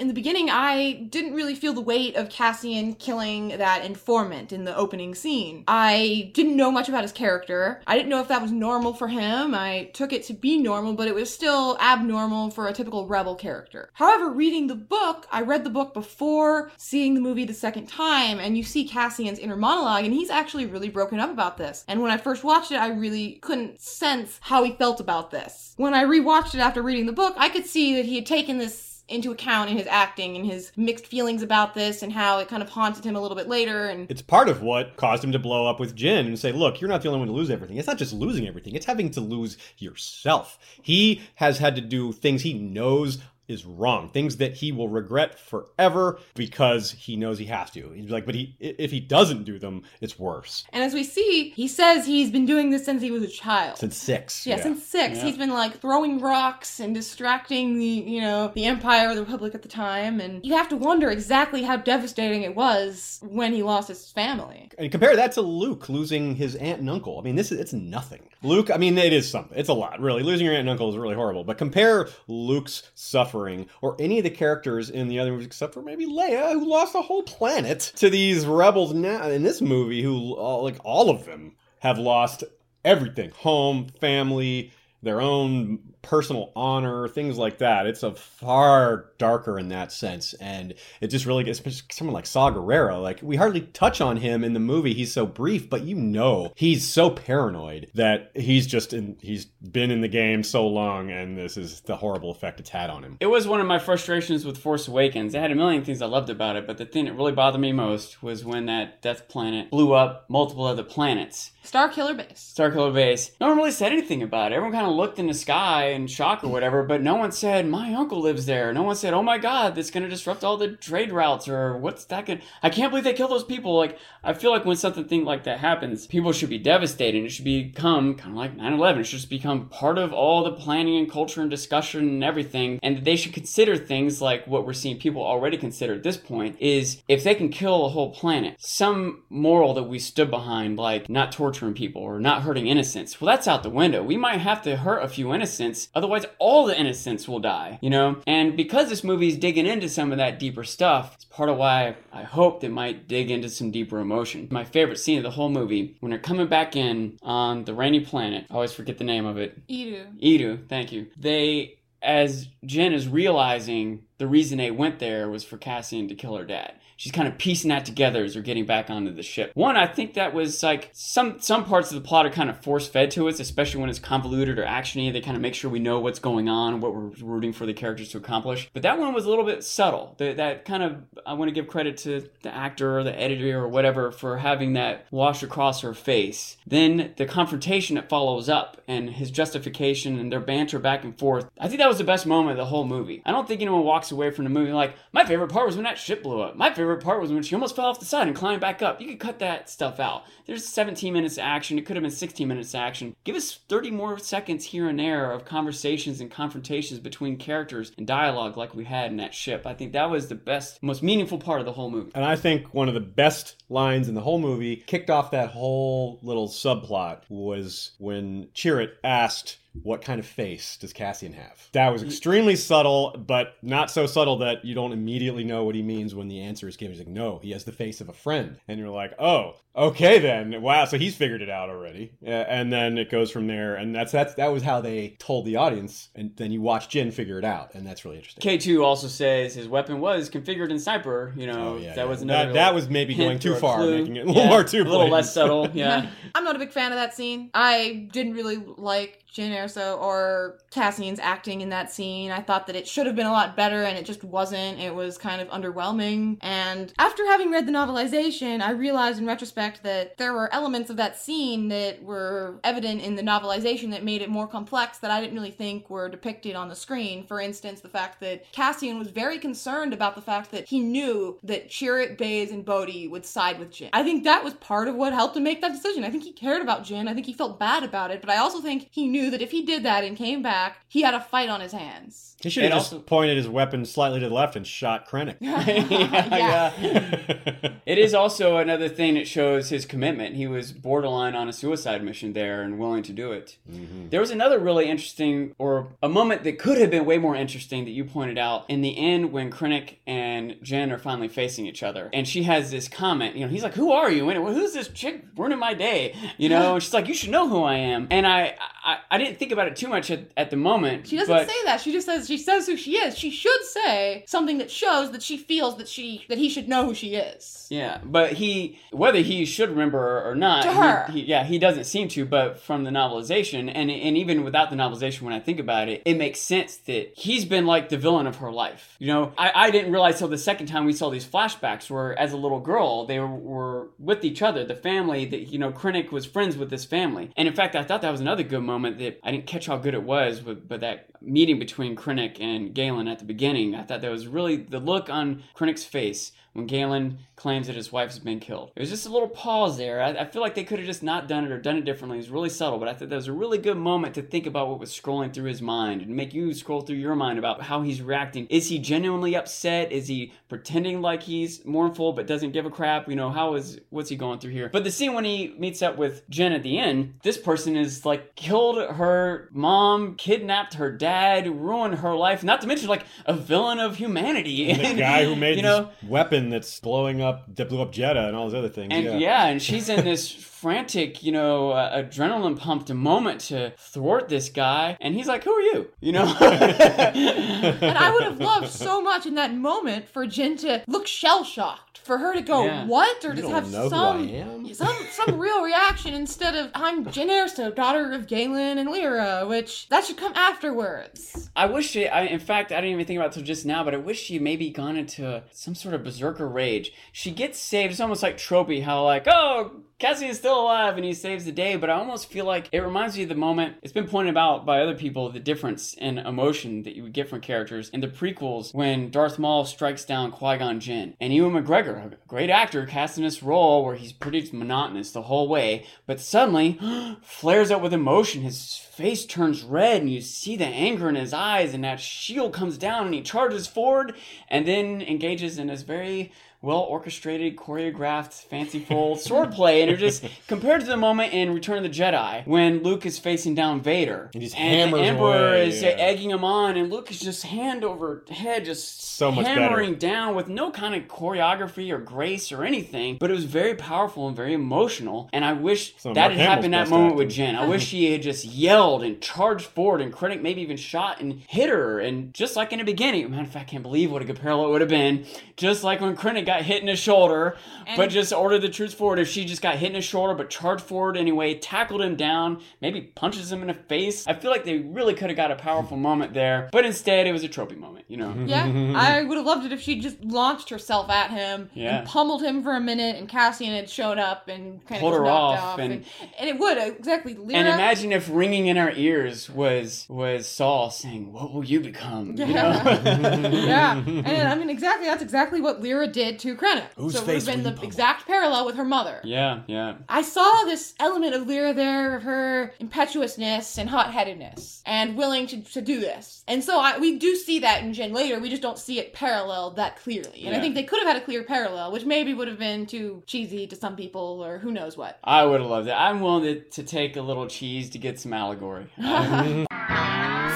In the beginning, I didn't really feel the weight of Cassian killing that informant in the opening scene. I didn't know much about his character. I didn't know if that was normal for him. I took it to be normal, but it was still abnormal for a typical rebel character. However, reading the book, I read the book before seeing the movie the second time, and you see Cassian's inner monologue, and he's actually really broken up about this. And when I first watched it, I really couldn't sense how he felt about this. When I rewatched it after reading the book, I could see that he had taken this into account in his acting and his mixed feelings about this and how it kind of haunted him a little bit later and It's part of what caused him to blow up with Jyn and say, look, you're not the only one to lose everything. It's not just losing everything, it's having to lose yourself. He has had to do things he knows is wrong, things that he will regret forever because he knows he has to. He's like, but he if he doesn't do them, it's worse. and as we see he says he's been doing this since he was a child Since six. yeah, since six Yeah. he's been like throwing rocks and distracting the you know the empire or the republic at the time and you have to wonder exactly how devastating it was when he lost his family And compare that to Luke losing his aunt and uncle. I mean, this is it's nothing. Luke, I mean, it is something. It's a lot, really. Losing your aunt and uncle is really horrible. But compare Luke's suffering or any of the characters in the other movies, except for maybe Leia, who lost a whole planet, to these rebels now in this movie, who like all of them have lost everything: home, family, their own personal honor, things like that. It's a far darker in that sense, and it just really gets someone like Saw Gerrera. Like we hardly touch on him in the movie; he's so brief, but you know he's so paranoid that he's just in. He's been in the game so long, and this is the horrible effect it's had on him. It was one of my frustrations with Force Awakens. It had a million things I loved about it, but the thing that really bothered me most was when that Death Planet blew up multiple other planets. Star Killer Base. Star Killer Base. No one really said anything about it. Everyone kind of looked in the sky in shock or whatever, but no one said, My uncle lives there. No one said, Oh my god, that's going to disrupt all the trade routes, or what's that going. I can't believe they killed those people. Like, I feel like when something thing like that happens, people should be devastated. It should become kind of like 9 11. It should just become part of all the planning and culture and discussion and everything. And they should consider things like what we're seeing people already consider at this point is if they can kill a whole planet, some moral that we stood behind, like not torturing people or not hurting innocents, well, that's out the window. We might have to hurt a few innocents, otherwise, all the innocents will die, you know? And because this movie is digging into some of that deeper stuff, it's part of why I hoped it might dig into some deeper emotion. My favorite scene of the whole movie, when they're coming back in on the rainy planet, I always forget the name of it. Eadu. Eadu, thank you. They, as Jyn is realizing the reason they went there was for Cassian to kill her dad. She's kind of piecing that together as they're getting back onto the ship. One, I think that was like some some parts of the plot are kind of force fed to us, especially when it's convoluted or actiony. They kind of make sure we know what's going on, what we're rooting for the characters to accomplish. But that one was a little bit subtle. That, that kind of I want to give credit to the actor or the editor or whatever for having that wash across her face. Then the confrontation that follows up and his justification and their banter back and forth. I think that was the best moment of the whole movie. I don't think anyone walks away from the movie like my favorite part was when that ship blew up. My favorite part was when she almost fell off the side and climbed back up. You could cut that stuff out. There's 17 minutes of action. It could have been 16 minutes of action. Give us 30 more seconds here and there of conversations and confrontations between characters and dialogue like we had in that ship. I think that was the best, most meaningful part of the whole movie. And I think one of the best lines in the whole movie kicked off that whole little subplot was when Chirrut asked what kind of face does Cassian have? That was extremely subtle, but not so subtle that you don't immediately know what he means when the answer is given. He's like, no, he has the face of a friend. And you're like, oh, okay then. Wow, so he's figured it out already. And then it goes from there. And that's, that's that was how they told the audience. And then you watch Jyn figure it out. And that's really interesting. K2 also says his weapon was configured in sniper. You know, Oh, yeah, that yeah. was another. That- that was maybe going too far, clue. making it a little more too A little blatant. less subtle. Yeah. I'm not a big fan of that scene. I didn't really like Jyn Erso or Cassian's acting in that scene. I thought that it should have been a lot better and it just wasn't. It was kind of underwhelming. And after having read the novelization, I realized in retrospect that there were elements of that scene that were evident in the novelization that made it more complex that I didn't really think were depicted on the screen. For instance, the fact that Cassian was very concerned about the fact that he knew that Chirrut, Baze, and Bodhi would side with Jyn. I think that was part of what helped him make that decision. I think he cared about Jyn. I think he felt bad about it, but I also think he knew that if he did that and came back, he had a fight on his hands. He should have just also- pointed his weapon slightly to the left and shot Krennic. yeah, yeah. It is also another thing that shows his commitment. He was borderline on a suicide mission there and willing to do it. Mm-hmm. There was another really interesting, or a moment that could have been way more interesting that you pointed out in the end when Krennic and Jyn are finally facing each other. And she has this comment, you know, he's like, Who are you? And who's this chick ruining my day? You know, and she's like, You should know who I am. And I, I, I didn't think about it too much at, at the moment. She doesn't but say that. She just says she says who she is. She should say something that shows that she feels that she that he should know who she is. Yeah, but he, whether he should remember or not, To her. he, yeah, he doesn't seem to. But from the novelization, and and even without the novelization, when I think about it, it makes sense that he's been like the villain of her life. You know, I, I didn't realize till the second time we saw these flashbacks where, as a little girl, they were, were with each other, the family that you know, Krennic was friends with this family, and in fact, I thought that was another good moment that I didn't catch how good it was, but but that meeting between Krennic and Galen at the beginning, I thought that was really the look on Krennic's face when Galen claims that his wife has been killed. It was just a little pause there. I, I feel like they could have just not done it or done it differently. It was really subtle, but I thought that was a really good moment to think about what was scrolling through his mind and make you scroll through your mind about how he's reacting. Is he genuinely upset? Is he pretending like he's mournful but doesn't give a crap? You know, how is what's he going through here? But the scene when he meets up with Jyn at the end, this person is like killed her mom, kidnapped her dad, ruined her life, not to mention like a villain of humanity. the guy who made you know this that's blowing up that blew up Jedha and all those other things. and yeah. yeah. and she's in this frantic, you know, uh, adrenaline pumped moment to thwart this guy, and he's like, "Who are you?" You know. And I would have loved so much in that moment for Jyn to look shell shocked, for her to go, Yeah. "What?" or You just have some some some real reaction instead of "I'm Jyn Erso, daughter of Galen and Lyra," which that should come afterwards. I wish she. I, in fact, I didn't even think about it till just now, but I wish she maybe gone into some sort of berserker rage. She gets saved. It's almost like tropey, how like, oh, Cassian's still alive and he saves the day. But I almost feel like it reminds me of the moment. It's been pointed out by other people the difference in emotion that you would get from characters in the prequels when Darth Maul strikes down Qui Gon Jinn and Ewan McGregor, a great actor, cast in this role where he's pretty monotonous the whole way, but suddenly flares up with emotion. His face turns red and you see the anger in his eyes and that shield comes down and he charges forward and then engages in this very well orchestrated, choreographed, fanciful swordplay. And you're just compared to the moment in Return of the Jedi when Luke is facing down Vader. And just the Emperor away, is yeah. egging him on, and Luke is just hand over head, just So much better. hammering down with no kind of choreography or grace or anything. But it was very powerful and very emotional. And I wish of that Mark had happened Hamill's that best moment with. Jyn. I wish she had just yelled and charged forward, and Krennic maybe even shot and hit her. And just like in the beginning, matter of fact, I can't believe what a good parallel it would have been. Just like when Krennic got hit in the shoulder, but just ordered the troops forward. If she just got hit in the shoulder, but charged forward anyway, tackled him down, maybe punches him in the face. I feel like they really could have got a powerful moment there. But instead, it was a tropey moment, you know? Yeah, I would have loved it if she just launched herself at him Yeah. and pummeled him for a minute, and Cassian had shown up and kind Pulled of her knocked off off, and- and, and it would exactly. Lyra, And imagine if ringing in our ears was was Saw saying, "What will you become?" You know? yeah, and I mean exactly that's exactly what Lyra did to Krennic. Whose so it would face have been will the pummel? exact parallel with her mother. yeah, yeah. I saw this element of Lyra there, of her impetuousness and hot-headedness, and willing to, to do this. And so I, we do see that in Jyn later. We just don't see it paralleled that clearly. And I Yeah. think they could have had a clear parallel, which maybe would have been too cheesy to some people, or who knows what. I would have loved it. I'm willing to, to take a little cheese to get some allegory. I-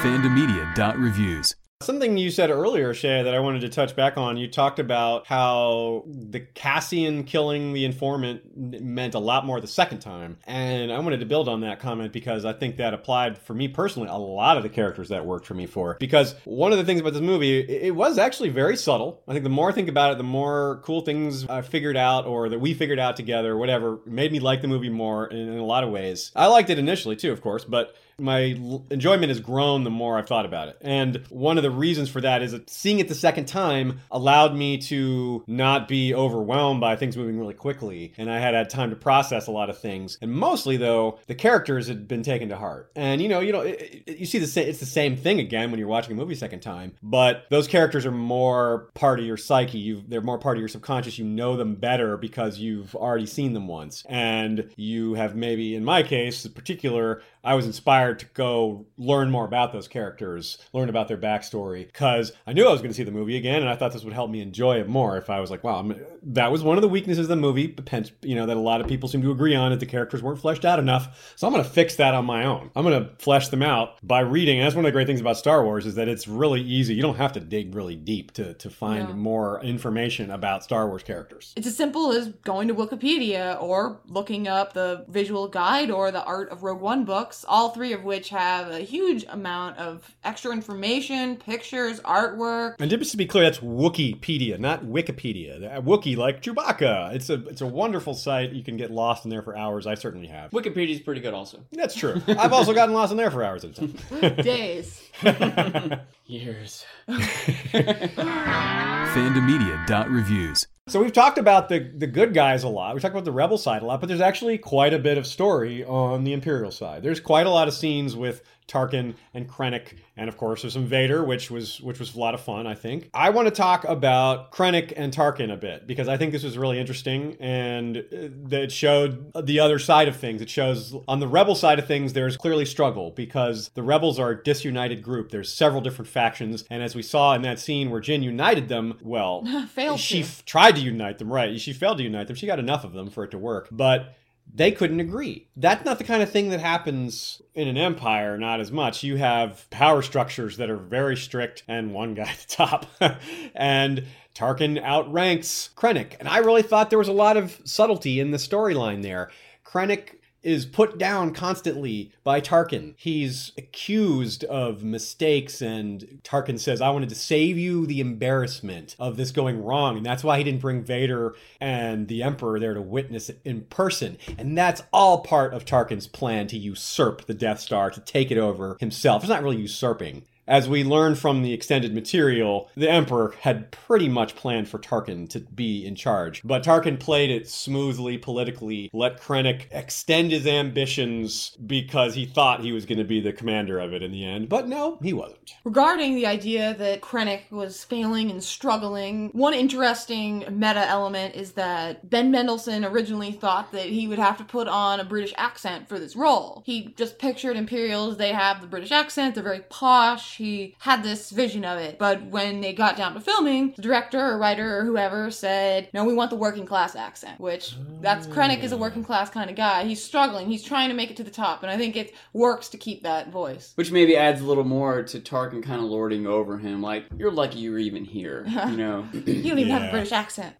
Fandomedia.reviews. Something you said earlier, Shay, that I wanted to touch back on. You talked about how the Cassian killing the informant meant a lot more the second time. And I wanted to build on that comment because I think that applied for me personally, a lot of the characters that worked for me for. Because one of the things about this movie, it was actually very subtle. I think the more I think about it, the more cool things I figured out or that we figured out together, whatever, made me like the movie more in, in a lot of ways. I liked it initially too, of course, but my enjoyment has grown the more I've thought about it. And one of the reasons for that is that seeing it the second time allowed me to not be overwhelmed by things moving really quickly. And I had had time to process a lot of things. And mostly, though, the characters had been taken to heart. And you know, you know, it, it- you see the same, it's the same thing again when you're watching a movie second time. But those characters are more part of your psyche. You, they're more part of your subconscious. You know them better because you've already seen them once, and you have maybe, in my case, in particular, I was inspired to go learn more about those characters, learn about their backstory, because I knew I was going to see the movie again, and I thought this would help me enjoy it more. If I was like, wow, I'm, that was one of the weaknesses of the movie, you know, that a lot of people seem to agree on, that the characters weren't fleshed out enough. So I'm going to fix that on my own. I'm going to flesh them out by reading. And that's one of the great things about Star Wars is that it's really easy. You don't have to dig really deep to to find Yeah. more information about Star Wars characters. It's as simple as going to Wookieepedia or looking up the visual guide or the Art of Rogue One books, all three of which have a huge amount of extra information, pictures, artwork. And just to be clear, that's Wookieepedia, not Wikipedia. Wookie like Chewbacca. It's a it's a wonderful site. You can get lost in there for hours. I certainly have. Wikipedia's pretty good, also. That's true. I've also gotten lost in there for hours at a time. Days. Years. Fandomedia.reviews. So we've talked about the the good guys a lot. We talked about the rebel side a lot, but there's actually quite a bit of story on the imperial side. There's quite a lot of scenes with Tarkin and Krennic, and of course there's some Vader, which was which was a lot of fun. I think I want to talk about Krennic and Tarkin a bit because I think this was really interesting and uh, it showed the other side of things. It shows on the rebel side of things there's clearly struggle because the rebels are a disunited group. There's several different factions, and as we saw in that scene where Jyn united them, well, Failed she to. f- tried to unite them, right? She failed to unite them. She got enough of them for it to work, but they couldn't agree. That's not the kind of thing that happens in an empire, not as much. You have power structures that are very strict and one guy at the top. and Tarkin outranks Krennic. And I really thought there was a lot of subtlety in the storyline there. Krennic is put down constantly by Tarkin. He's accused of mistakes, and Tarkin says, I wanted to save you the embarrassment of this going wrong. And that's why he didn't bring Vader and the Emperor there to witness it in person. And that's all part of Tarkin's plan to usurp the Death Star, to take it over himself. It's not really usurping as we learn from the extended material, the Emperor had pretty much planned for Tarkin to be in charge. But Tarkin played it smoothly, politically, let Krennic extend his ambitions because he thought he was going to be the commander of it in the end. But no, he wasn't. Regarding the idea that Krennic was failing and struggling, one interesting meta element is that Ben Mendelsohn originally thought that he would have to put on a British accent for this role. He just pictured Imperials, they have the British accent, they're very posh he had this vision of it. But when they got down to filming, the director or writer or whoever said, no, we want the working class accent, which that's Krennic is a working class kind of guy. He's struggling. He's trying to make it to the top. And I think it works to keep that voice. Which maybe adds a little more to Tarkin kind of lording over him. Like, you're lucky you're even here, you know? you don't even have a British accent.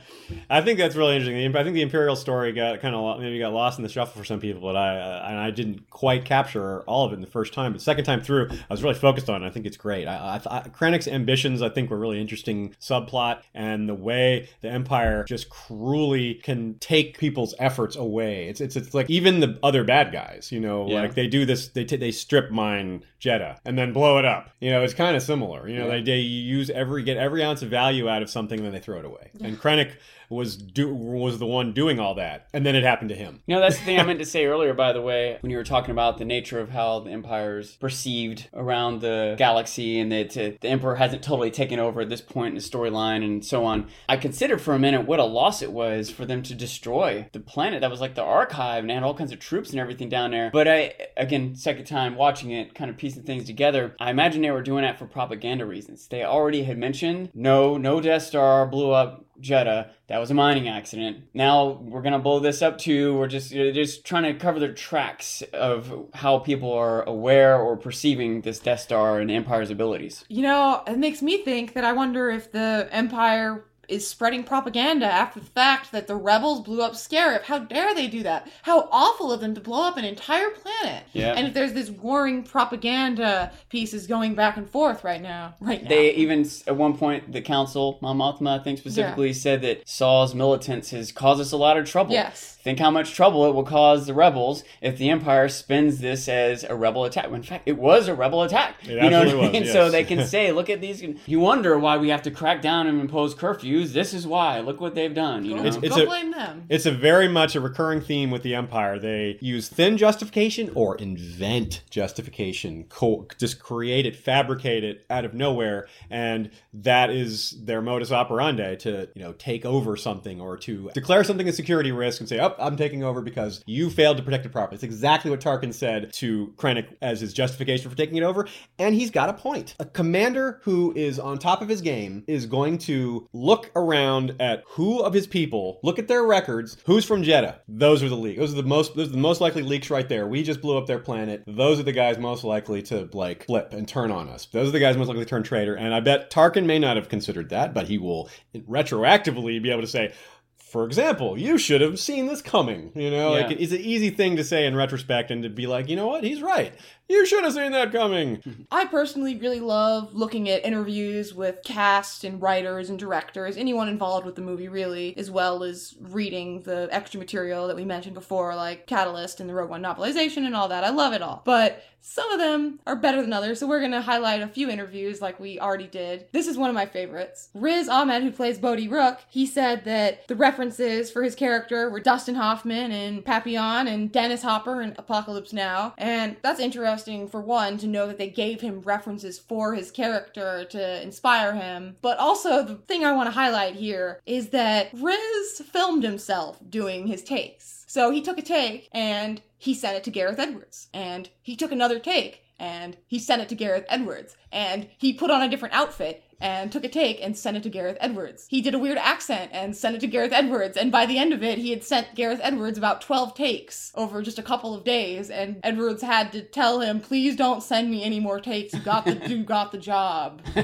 I think that's really interesting. I think the Imperial story got kind of maybe got lost in the shuffle for some people, but I uh, and I didn't quite capture all of it in the first time. But second time through, I was really focused on. it. I think it's great. I, I, I, Krennic's ambitions, I think, were really interesting subplot, and the way the Empire just cruelly can take people's efforts away. It's it's, it's like even the other bad guys, you know, Yeah. like they do this. They t- they strip mine Jedha and then blow it up. You know, it's kind of similar. You know, Yeah. they they use every get every ounce of value out of something, and then they throw it away. And Krennic was do was the one doing all that, and then it happened to him. You know, that's the thing I meant to say earlier, by the way, when you were talking about the nature of how the Empire's perceived around the galaxy and that uh, the Emperor hasn't totally taken over at this point in the storyline and so on. I considered for a minute what a loss it was for them to destroy the planet that was like the archive and had all kinds of troops and everything down there. But I, again, second time watching it, kind of piecing things together, I imagine they were doing that for propaganda reasons. They already had mentioned no, no Death Star blew up Jedha. That was a mining accident. Now we're gonna blow this up too. We're just they're just trying to cover their tracks of how people are aware or perceiving this Death Star and Empire's abilities. You know, it makes me think that I wonder if the Empire is spreading propaganda after the fact that the rebels blew up Scarif. How dare they do that? How awful of them to blow up an entire planet. Yeah. And if there's this warring propaganda pieces going back and forth right now, right now. They even at one point the council, Mon Mothma, I think specifically said that Saw's militants has caused us a lot of trouble. Yes. Think how much trouble it will cause the rebels if the Empire spins this as a rebel attack. In fact, it was a rebel attack. It you know what I absolutely mean? was, So they can say, "Look at these." You wonder why we have to crack down and impose curfews. This is why. Look what they've done. You know. It's- Go a- blame them. It's a very much a recurring theme with the Empire. They use thin justification or invent justification, co- just create it, fabricate it out of nowhere, and that is their modus operandi to you know take over something or to declare something a security risk and say, "Oh, I'm taking over because you failed to protect it properly." It's exactly what Tarkin said to Krennic as his justification for taking it over, and he's got a point. A commander who is on top of his game is going to look around at who of his people, look at their records, who's from Jedha. Those are the leak. Those are the most. Those are the most likely leaks right there. We just blew up their planet. Those are the guys most likely to like flip and turn on us. Those are the guys most likely to turn traitor. And I bet Tarkin may not have considered that, but he will retroactively be able to say. For example, you should have seen this coming. You know, like it's an easy thing to say in retrospect and to be like, you know what, he's right. You should have seen that coming. I personally really love looking at interviews with cast and writers and directors, anyone involved with the movie, really, as well as reading the extra material that we mentioned before, like Catalyst and the Rogue One novelization and all that. I love it all. But some of them are better than others, so we're going to highlight a few interviews like we already did. This is one of my favorites. Riz Ahmed, who plays Bodhi Rook, he said that the references for his character were Dustin Hoffman and Papillon and Dennis Hopper in Apocalypse Now. And that's interesting, for one, to know that they gave him references for his character to inspire him. But also, the thing I want to highlight here is that Riz filmed himself doing his takes. So he took a take and he sent it to Gareth Edwards. And he took another take and he sent it to Gareth Edwards. And he put on a different outfit and took a take and sent it to Gareth Edwards. He did a weird accent and sent it to Gareth Edwards. And by the end of it, he had sent Gareth Edwards about 12 takes over just a couple of days. And Edwards had to tell him, please don't send me any more takes. You got the, you got the job.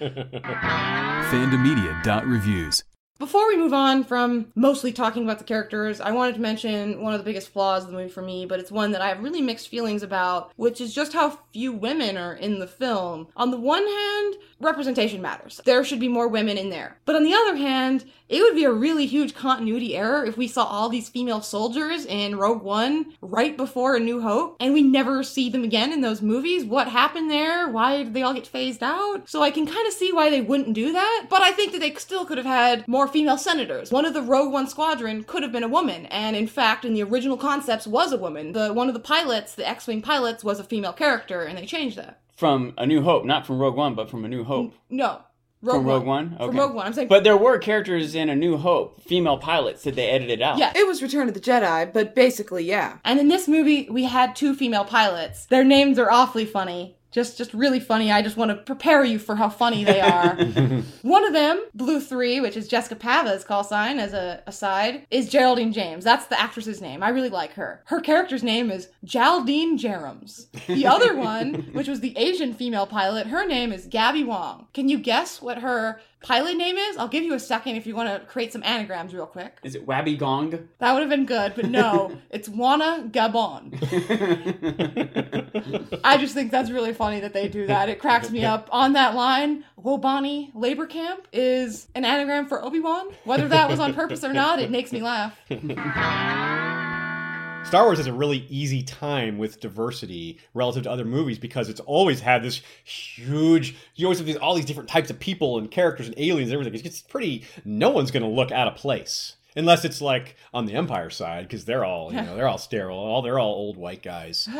Fandomedia.reviews. Before we move on from mostly talking about the characters, I wanted to mention one of the biggest flaws of the movie for me, but it's one that I have really mixed feelings about, which is just how few women are in the film. On the one hand, representation matters. There should be more women in there. But on the other hand, it would be a really huge continuity error if we saw all these female soldiers in Rogue One right before A New Hope and we never see them again in those movies. What happened there? Why did they all get phased out? So I can kind of see why they wouldn't do that, but I think that they still could have had more female senators. One of the Rogue One squadron could have been a woman, and in fact, in the original concepts was a woman. The one of the pilots, the X-wing pilots, was a female character, and they changed that. From A New Hope, not from Rogue One, but from A New Hope. No. Rogue from Rogue One? From Okay. Rogue One. I'm saying But there were characters in A New Hope, female pilots, that they edited out. Yeah. It was Return of the Jedi, but basically, yeah. And in this movie, we had two female pilots. Their names are awfully funny. Just, just really funny. I just want to prepare you for how funny they are. One of them, Blue Three, which is Jessica Pava's call sign as a aside, is Geraldine James. That's the actress's name. I really like her. Her character's name is Jaldine Jerams. The other one, which was the Asian female pilot, her name is Gabby Wong. Can you guess what her pilot name is? I'll give you a second if you want to create some anagrams real quick. Is it Wabby Gong? That would have been good, but no, it's Wana Gabon. I just think that's really funny that they do that. It cracks me up. On that line, Wobani Labor Camp is an anagram for Obi Wan. Whether that was on purpose or not, it makes me laugh. Star Wars has a really easy time with diversity relative to other movies because it's always had this huge. You always have these, all these different types of people and characters and aliens and everything. It's pretty. No one's going to look out of place unless it's like on the Empire side because they're all you know they're all sterile. All they're all old white guys.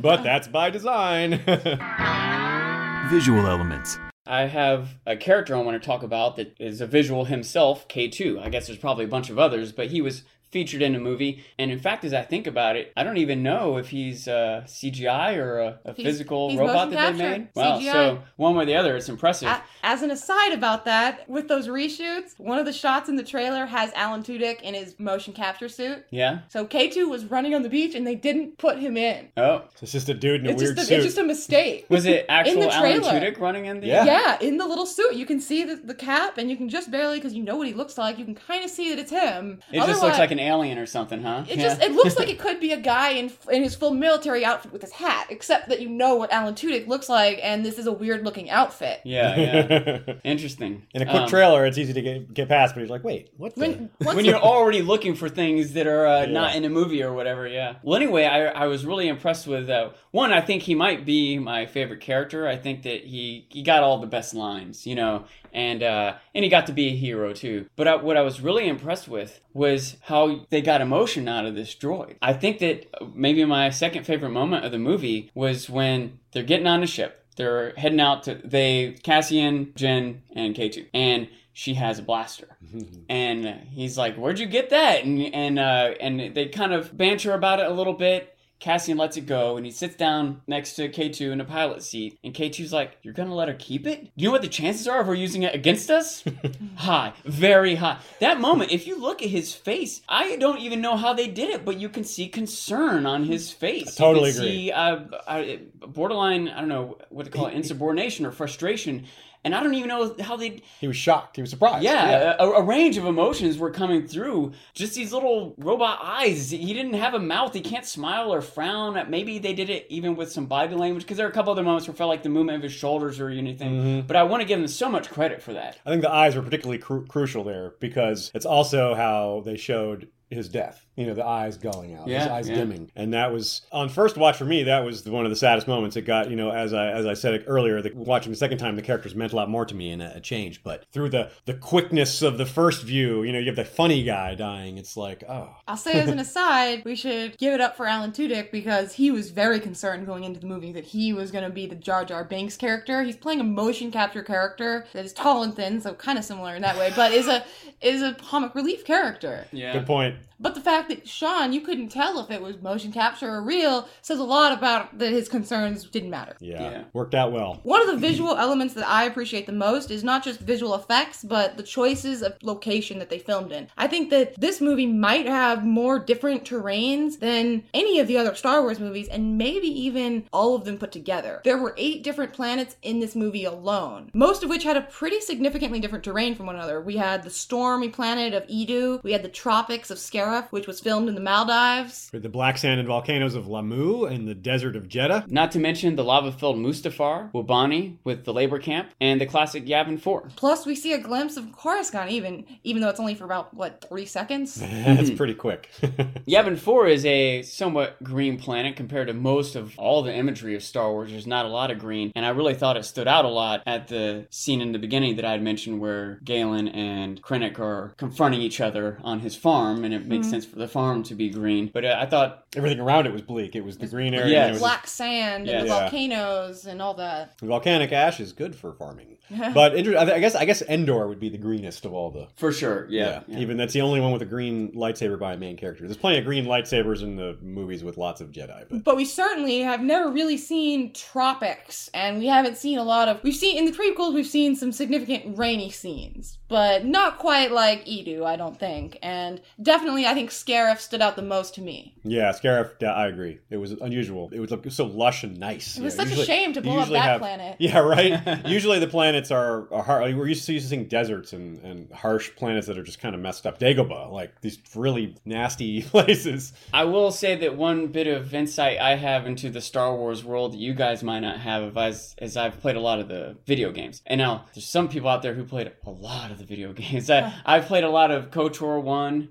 but that's by design. Visual elements. I have a character I want to talk about that is a visual himself, K2. I guess there's probably a bunch of others, but he was featured in a movie. And in fact, as I think about it, I don't even know if he's uh, CGI or a, a He's- physical he's robot motion that they made. Wow, CGI. so one way or the other, it's impressive. A- As an aside about that, with those reshoots, one of the shots in the trailer has Alan Tudyk in his motion capture suit. yeah. So K2 was running on the beach and they didn't put him in. Oh, it's just a dude in a It's weird just, a, suit. it's just a mistake. was it actual the Alan. Tudyk running in the? Yeah. Yeah, in the little suit, you can see the, the cap, and you can just barely, because you know what he looks like, you can kind of see that it's him. It just looks like an alien or something, huh? It Yeah. just it looks like it could be a guy in in his full military outfit with his hat, except that you know what Alan Tudyk looks like, and this is a weird looking outfit. Yeah, yeah. Interesting. in a quick Um, trailer, it's easy to get, get past, but he's like, wait, what? The? When when you- you're already looking for things that are uh, Yeah. not in a movie or whatever, yeah. Well, anyway, I, I was really impressed with uh, one. I think he might be my favorite character. I think that he he got all the best lines, you know, and uh, and he got to be a hero too. But I, what I was really impressed with was how they got emotion out of this droid. I think that maybe my second favorite moment of the movie was when they're getting on a ship. They're heading out to they Cassian, Jyn, and K2, and she has a blaster and he's like, "Where'd you get that?" And and uh, and they kind of banter about it a little bit. Cassian lets it go, and he sits down next to K2 in a pilot seat. And K2's like, "You're gonna let her keep it? Do you know what the chances are of her using it against us? high, very high." That moment, if you look at his face, I don't even know how they did it, but you can see concern on his face. totally you can agree. See, uh, uh, borderline, I don't know what to call it, insubordination or frustration. And I don't even know how they he was shocked. He was surprised. yeah, A, a range of emotions were coming through. Just these little robot eyes. He didn't have a mouth. He can't smile or frown. Maybe they did it even with some body language because there are a couple other moments where it felt like the movement of his shoulders or anything. Mm-hmm. But I want to give him so much credit for that. I think the eyes were particularly cru- crucial there because it's also how they showed his death. You know, the eyes going out, his eyes yeah. dimming, and that was on first watch for me. That was the- one of the saddest moments. It got you know, as I as I said it earlier, the, watching the second time, the characters meant a lot more to me and a, a change. But through the the quickness of the first view, you know, you have the funny guy dying. It's like, oh, I'll say as an aside, we should give it up for Alan Tudyk because he was very concerned going into the movie that he was going to be the Jar Jar Binks character. He's playing a motion capture character that is tall and thin, so kind of similar in that way, but is a is a comic relief character. Yeah. good point. But the fact that Sean, you couldn't tell if it was motion capture or real, says a lot about that his concerns didn't matter. Yeah. Yeah. Worked out well. One of the visual elements that I appreciate the most is not just visual effects, but the choices of location that they filmed in. I think that this movie might have more different terrains than any of the other Star Wars movies, and maybe even all of them put together. There were eight different planets in this movie alone, most of which had a pretty significantly different terrain from one another. We had the stormy planet of Eadu, we had the tropics of Scarif, which was filmed in the Maldives. With the black sand and volcanoes of Lah'mu and the desert of Jedha. Not to mention the lava-filled Mustafar, Wobani with the labor camp, and the classic Yavin 4. Plus, we see a glimpse of Coruscant, even even though it's only for about what three seconds. That's hmm. pretty quick. Yavin 4 is a somewhat green planet compared to most of all the imagery of Star Wars. There's not a lot of green, and I really thought it stood out a lot at the scene in the beginning that I had mentioned where Galen and Krennic are confronting each other on his farm, and it makes sense for the farm to be green. But uh, I thought Everything around it was bleak. It was the green area. Yes. and it was Black sand and the Yeah. volcanoes and all that. volcanic ash is good for farming. but I I guess I guess Endor would be the greenest of all the. for sure, yeah. yeah. Even that's the only one with a green lightsaber by a main character. There's plenty of green lightsabers in the movies with lots of Jedi, but But we certainly have never really seen tropics, and we haven't seen a lot of. We've seen in the prequels, we've seen some significant rainy scenes, but not quite like Eadu, I don't think. And definitely, I think Scarif stood out the most to me. yeah, Scarif. Yeah, I agree. It was unusual. It was like, so lush and nice. It was Yeah, such a shame to you blow up that have- planet. Yeah, right. usually the planets are, are hard. We're used to seeing deserts and, and harsh planets that are just kind of messed up. Dagobah, like these really nasty places. I will say that one bit of insight I have into the Star Wars world that you guys might not have as, as I've played a lot of the video games. And now there's some people out there who played a lot of the video games. I, I've played a lot of KOTOR 1,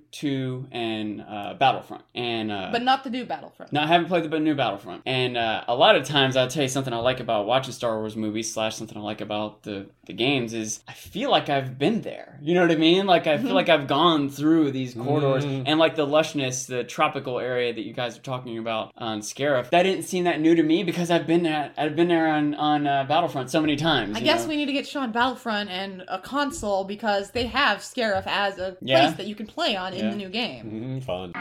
2, and uh, Battlefront. And uh, But not the new Battlefront. no, I haven't played the new Battlefront. And uh, a lot of times, I'll tell you something I like about watching Star Wars movies slash something I like about the, the games is I feel like I've been there. You know what I mean? Like I feel like I've gone through these corridors and like the lushness, the tropical area that you guys are talking about on Scarif. That didn't seem that new to me because I've been there. I've been there on on uh, Battlefront so many times. I you guess know? we need to get Sean Battlefront and a console because they have Scarif as a Yeah. place that you can play on in Yeah. the new game. Mm, fun.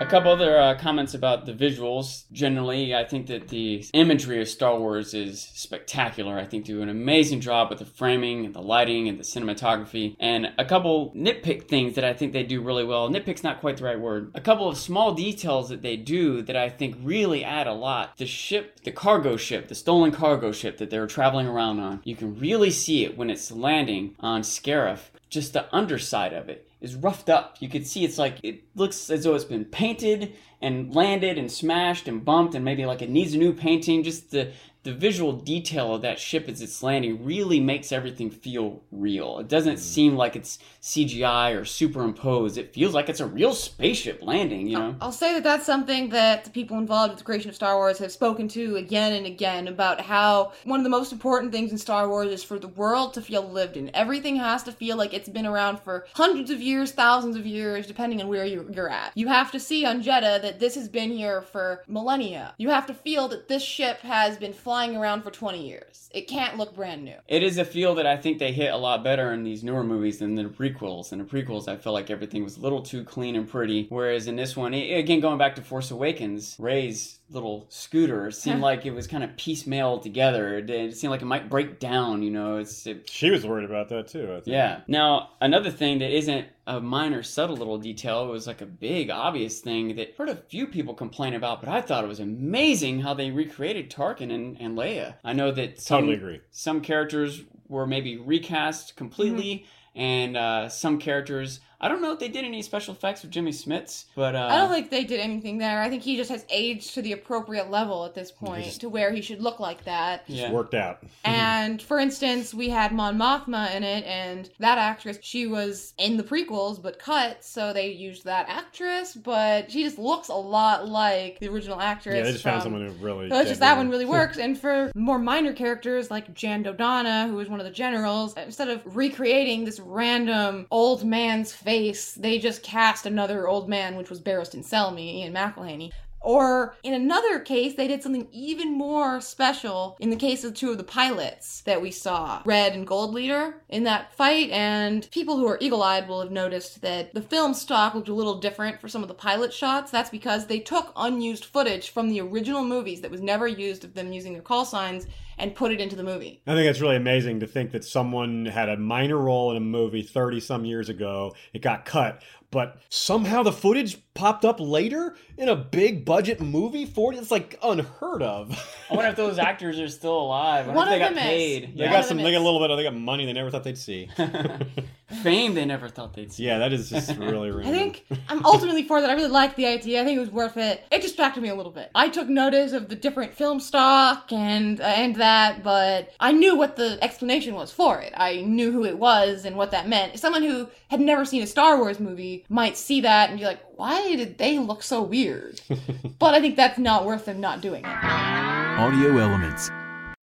A couple other uh, comments about the visuals. Generally, I think that the imagery of Star Wars is spectacular. I think they do an amazing job with the framing and the lighting and the cinematography. And a couple nitpick things that I think they do really well. Nitpick's not quite the right word. A couple of small details that they do that I think really add a lot. The ship, the cargo ship, the stolen cargo ship that they were traveling around on, you can really see it when it's landing on Scarif. Just the underside of it is roughed up. You could see it's like it looks as though it's been painted and landed and smashed and bumped and maybe like it needs a new painting. Just the the visual detail of that ship as it's landing really makes everything feel real. It doesn't hmm. seem like it's CGI or superimposed. It feels like it's a real spaceship landing, you know? I'll say that that's something that the people involved with the creation of Star Wars have spoken to again and again about how one of the most important things in Star Wars is for the world to feel lived in. Everything has to feel like it's been around for hundreds of years, thousands of years, depending on where you, you're at. You have to see on Jedha that this has been here for millennia. You have to feel that this ship has been flying around for 20 years. It can't look brand new. It is a feel that I think they hit a lot better in these newer movies than the prequels. In the prequels, I felt like everything was a little too clean and pretty. Whereas in this one, i- again, going back to Force Awakens, Rey's little scooter seemed like it was kind of piecemeal together. It, it seemed like it might break down, you know? It's, it, She was worried about that too. I think. yeah. Now, another thing that isn't a minor, subtle little detail, it was like a big, obvious thing that I've heard a few people complain about, but I thought it was amazing how they recreated Tarkin and, and Leia. I know that some, Totally agree. some characters were maybe recast completely, and uh, some characters. I don't know if they did any special effects with Jimmy Smits, but uh, I don't think they did anything there. I think he just has aged to the appropriate level at this point just- to where he should look like that. yeah. Worked out. And for instance, we had Mon Mothma in it, and that actress, she was in the prequels but cut, so they used that actress, but she just looks a lot like the original actress. Yeah, they just found someone who really. So it's just that one really works. And for more minor characters like Jan Dodonna, who was one of the generals, instead of recreating this random old man's face, they just cast another old man, which was Barristan Selmy, Ian McElhinney. Or in another case, they did something even more special in the case of two of the pilots that we saw, Red and Gold Leader, in that fight. And people who are eagle eyed will have noticed that the film stock looked a little different for some of the pilot shots. That's because they took unused footage from the original movies that was never used of them using their call signs and put it into the movie. I think it's really amazing to think that someone had a minor role in a movie 30 some years ago. It got cut, but somehow the footage popped up later in a big budget movie. 40 it's like unheard of. I wonder if those actors are still alive. I wonder One if they of got them is. paid. They One got of some they got a little bit of they got money they never thought they'd see. Fame they never thought they'd see. yeah, that is just really I think I'm ultimately for that. I really liked the idea. I think it was worth it. It distracted me a little bit. I took notice of the different film stock and uh, and that, but I knew what the explanation was for it. I knew who it was and what that meant. Someone who had never seen a Star Wars movie might see that and be like, "Why did they look so weird?" but I think that's not worth them not doing it. Audio Elements.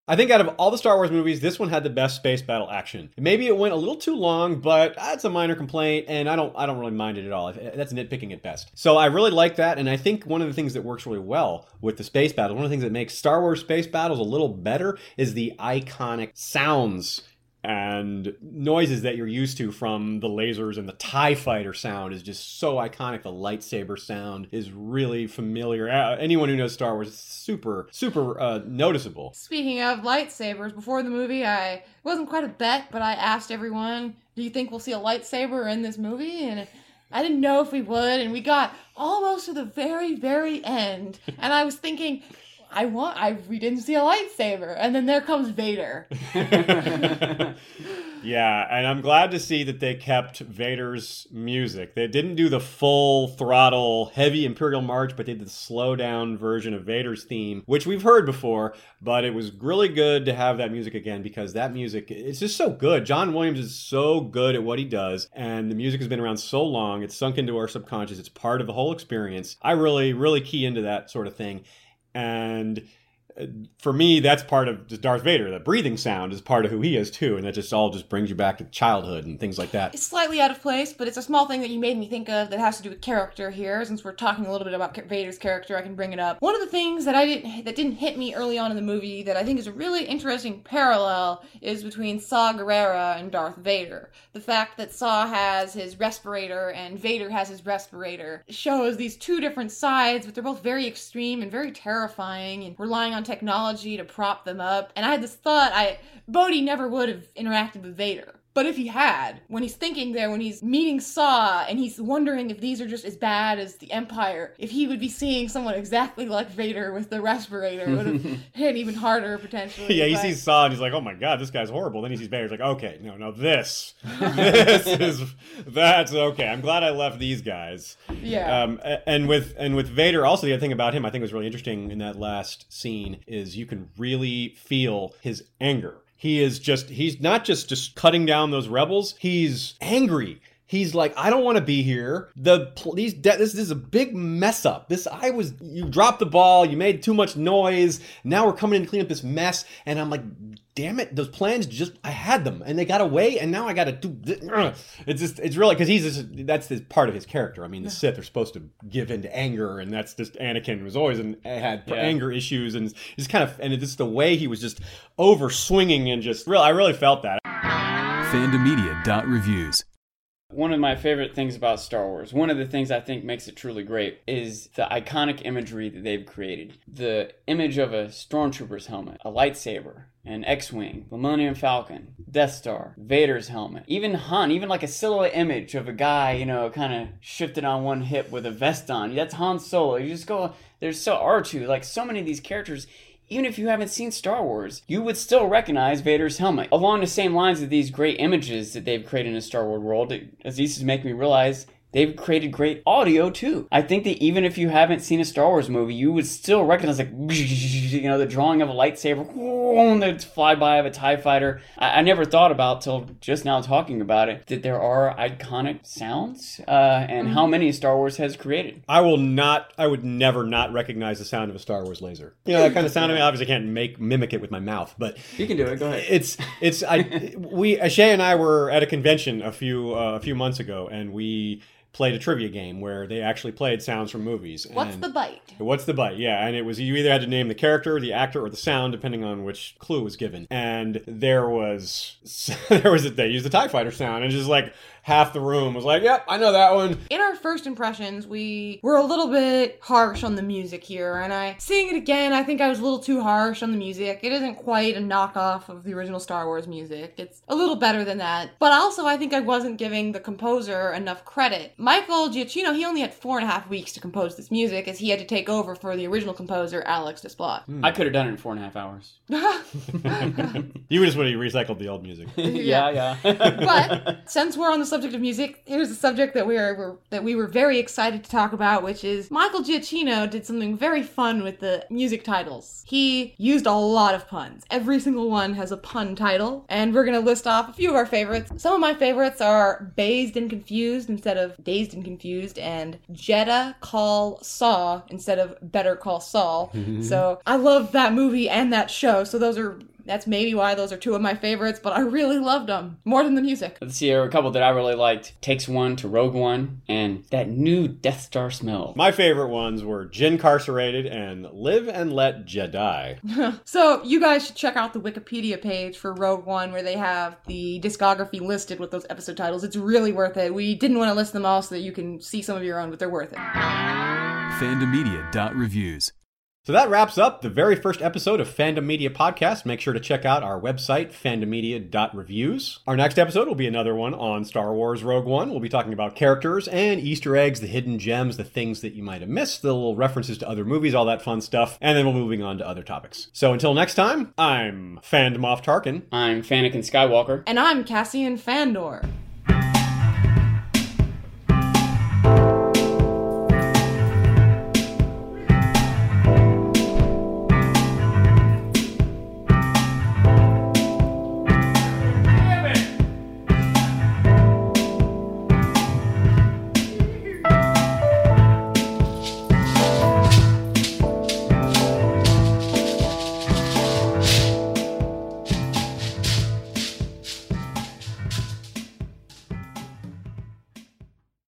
I think out of all the Star Wars movies, this one had the best space battle action. Maybe it went a little too long, but that's a minor complaint, and I don't I don't really mind it at all. That's nitpicking at best. So I really like that, and I think one of the things that works really well with the space battle, one of the things that makes Star Wars space battles a little better, is the iconic sounds and noises that you're used to from the lasers and the TIE fighter sound is just so iconic. The lightsaber sound is really familiar. Uh, anyone who knows Star Wars, it's super, super uh, noticeable. Speaking of lightsabers, before the movie, I it wasn't quite a bet, but I asked everyone, "Do you think we'll see a lightsaber in this movie?" And I didn't know if we would, and we got almost to the very, very end, and I was thinking, "I want." I we didn't see a lightsaber, and then there comes Vader. Yeah, and I'm glad to see that they kept Vader's music. They didn't do the full throttle heavy Imperial March, but they did the slow down version of Vader's theme, which we've heard before, but it was really good to have that music again because that music it's just so good. John Williams is so good at what he does, and the music has been around so long, it's sunk into our subconscious, it's part of the whole experience. I really really key into that sort of thing. And for me, that's part of Darth Vader. The breathing sound is part of who he is too, and that just all just brings you back to childhood and things like that. It's slightly out of place, but it's a small thing that you made me think of that has to do with character here. Since we're talking a little bit about Vader's character, I can bring it up. One of the things that I didn't that didn't hit me early on in the movie that I think is a really interesting parallel is between Saw Gerrera and Darth Vader. The fact that Saw has his respirator and Vader has his respirator shows these two different sides, but they're both very extreme and very terrifying, and relying on technology to prop them up. And I had this thought: I Bodhi never would have interacted with Vader. But if he had, when he's thinking there, when he's meeting Saw, and he's wondering if these are just as bad as the Empire, if he would be seeing someone exactly like Vader with the respirator, it would have hit even harder potentially. yeah, he but- sees Saw and he's like, "Oh my god, this guy's horrible." Then he sees Vader, he's like, "Okay, no, no, this, this is that's okay. I'm glad I left these guys." Yeah. Um, and with and with Vader, also the other thing about him I think was really interesting in that last scene is you can really feel his anger. He is just he's not just just cutting down those rebels. He's angry. He's like, I don't want to be here. The pl- these de- this, this is a big mess up. This I was you dropped the ball. You made too much noise. Now we're coming in to clean up this mess, and I'm like, damn it, those plans just I had them and they got away, and now I got to do. This. It's just it's really because he's just, that's his, part of his character. I mean, the Sith are supposed to give in to anger, and that's just Anakin was always and had Yeah. anger issues, and just kind of and it's just the way he was just over swinging and just real. I really felt that. Fandomedia.reviews. One of my favorite things about Star Wars, one of the things I think makes it truly great, is the iconic imagery that they've created. The image of a stormtrooper's helmet, a lightsaber, an X-wing, the Millennium Falcon, Death Star, Vader's helmet, even Han, even like a silhouette image of a guy, you know, kind of shifted on one hip with a vest on. That's Han Solo. You just go, there's so R2, like so many of these characters even if you haven't seen Star Wars, you would still recognize Vader's helmet. Along the same lines of these great images that they've created in the Star Wars world, Aziz is making me realize they've created great audio too. I think that even if you haven't seen a Star Wars movie, you would still recognize like you know the drawing of a lightsaber, the flyby of a Tie Fighter. I, I never thought about till just now talking about it that there are iconic sounds uh, and how many Star Wars has created. I will not. I would never not recognize the sound of a Star Wars laser. You know that kind of sound. I mean, obviously, I can't make mimic it with my mouth, but You can do it. Go ahead. it's it's. I we Shay and I were at a convention a few uh, a few months ago, and we played a trivia game where they actually played sounds from movies. What's and- the bite? What's the bite? Yeah, and it was you either had to name the character, the actor, or the sound, depending on which clue was given. And there was there was a, they used the Tie Fighter sound, and just like half the room was like, "Yep, I know that one." In our first impressions, we were a little bit harsh on the music here, and I seeing it again, I think I was a little too harsh on the music. It isn't quite a knockoff of the original Star Wars music. It's a little better than that. But also I think I wasn't giving the composer enough credit. Michael Giacchino, he only had four and a half weeks to compose this music as he had to take over for the original composer, Alex Desplat. Hmm. I could have done it in four and a half hours. You just would have recycled the old music. yeah, yeah. but since we're on the subject of music, here's a subject that we are were, that we were very excited to talk about, which is Michael Giacchino did something very fun with the music titles. He used a lot of puns. Every single one has a pun title, and we're gonna list off a few of our favorites. Some of my favorites are "Bazed and Confused" instead of "Dazed and Confused," and "Jedha Call Saw" instead of "Better Call Saul." so I love that movie and that show. So those are that's maybe why those are two of my favorites, but I really loved them more than the music. Let's see, here are a couple that I really liked. Takes One to Rogue One, and that new Death Star smell. My favorite ones were Jyn Carcerated and Live and Let Jedi. So you guys should check out the Wikipedia page for Rogue One where they have the discography listed with those episode titles. It's really worth it. We didn't want to list them all so that you can see some of your own, but they're worth it. Fandomedia.reviews. So that wraps up the very first episode of Fandom Media Podcast. Make sure to check out our website, fandommedia.reviews. Our next episode will be another one on Star Wars Rogue One. We'll be talking about characters and Easter eggs, the hidden gems, the things that you might have missed, the little references to other movies, all that fun stuff. And then we'll be moving on to other topics. So until next time, I'm Fandom Off Tarkin. I'm Fanakin Skywalker. And I'm Cassian Fandor.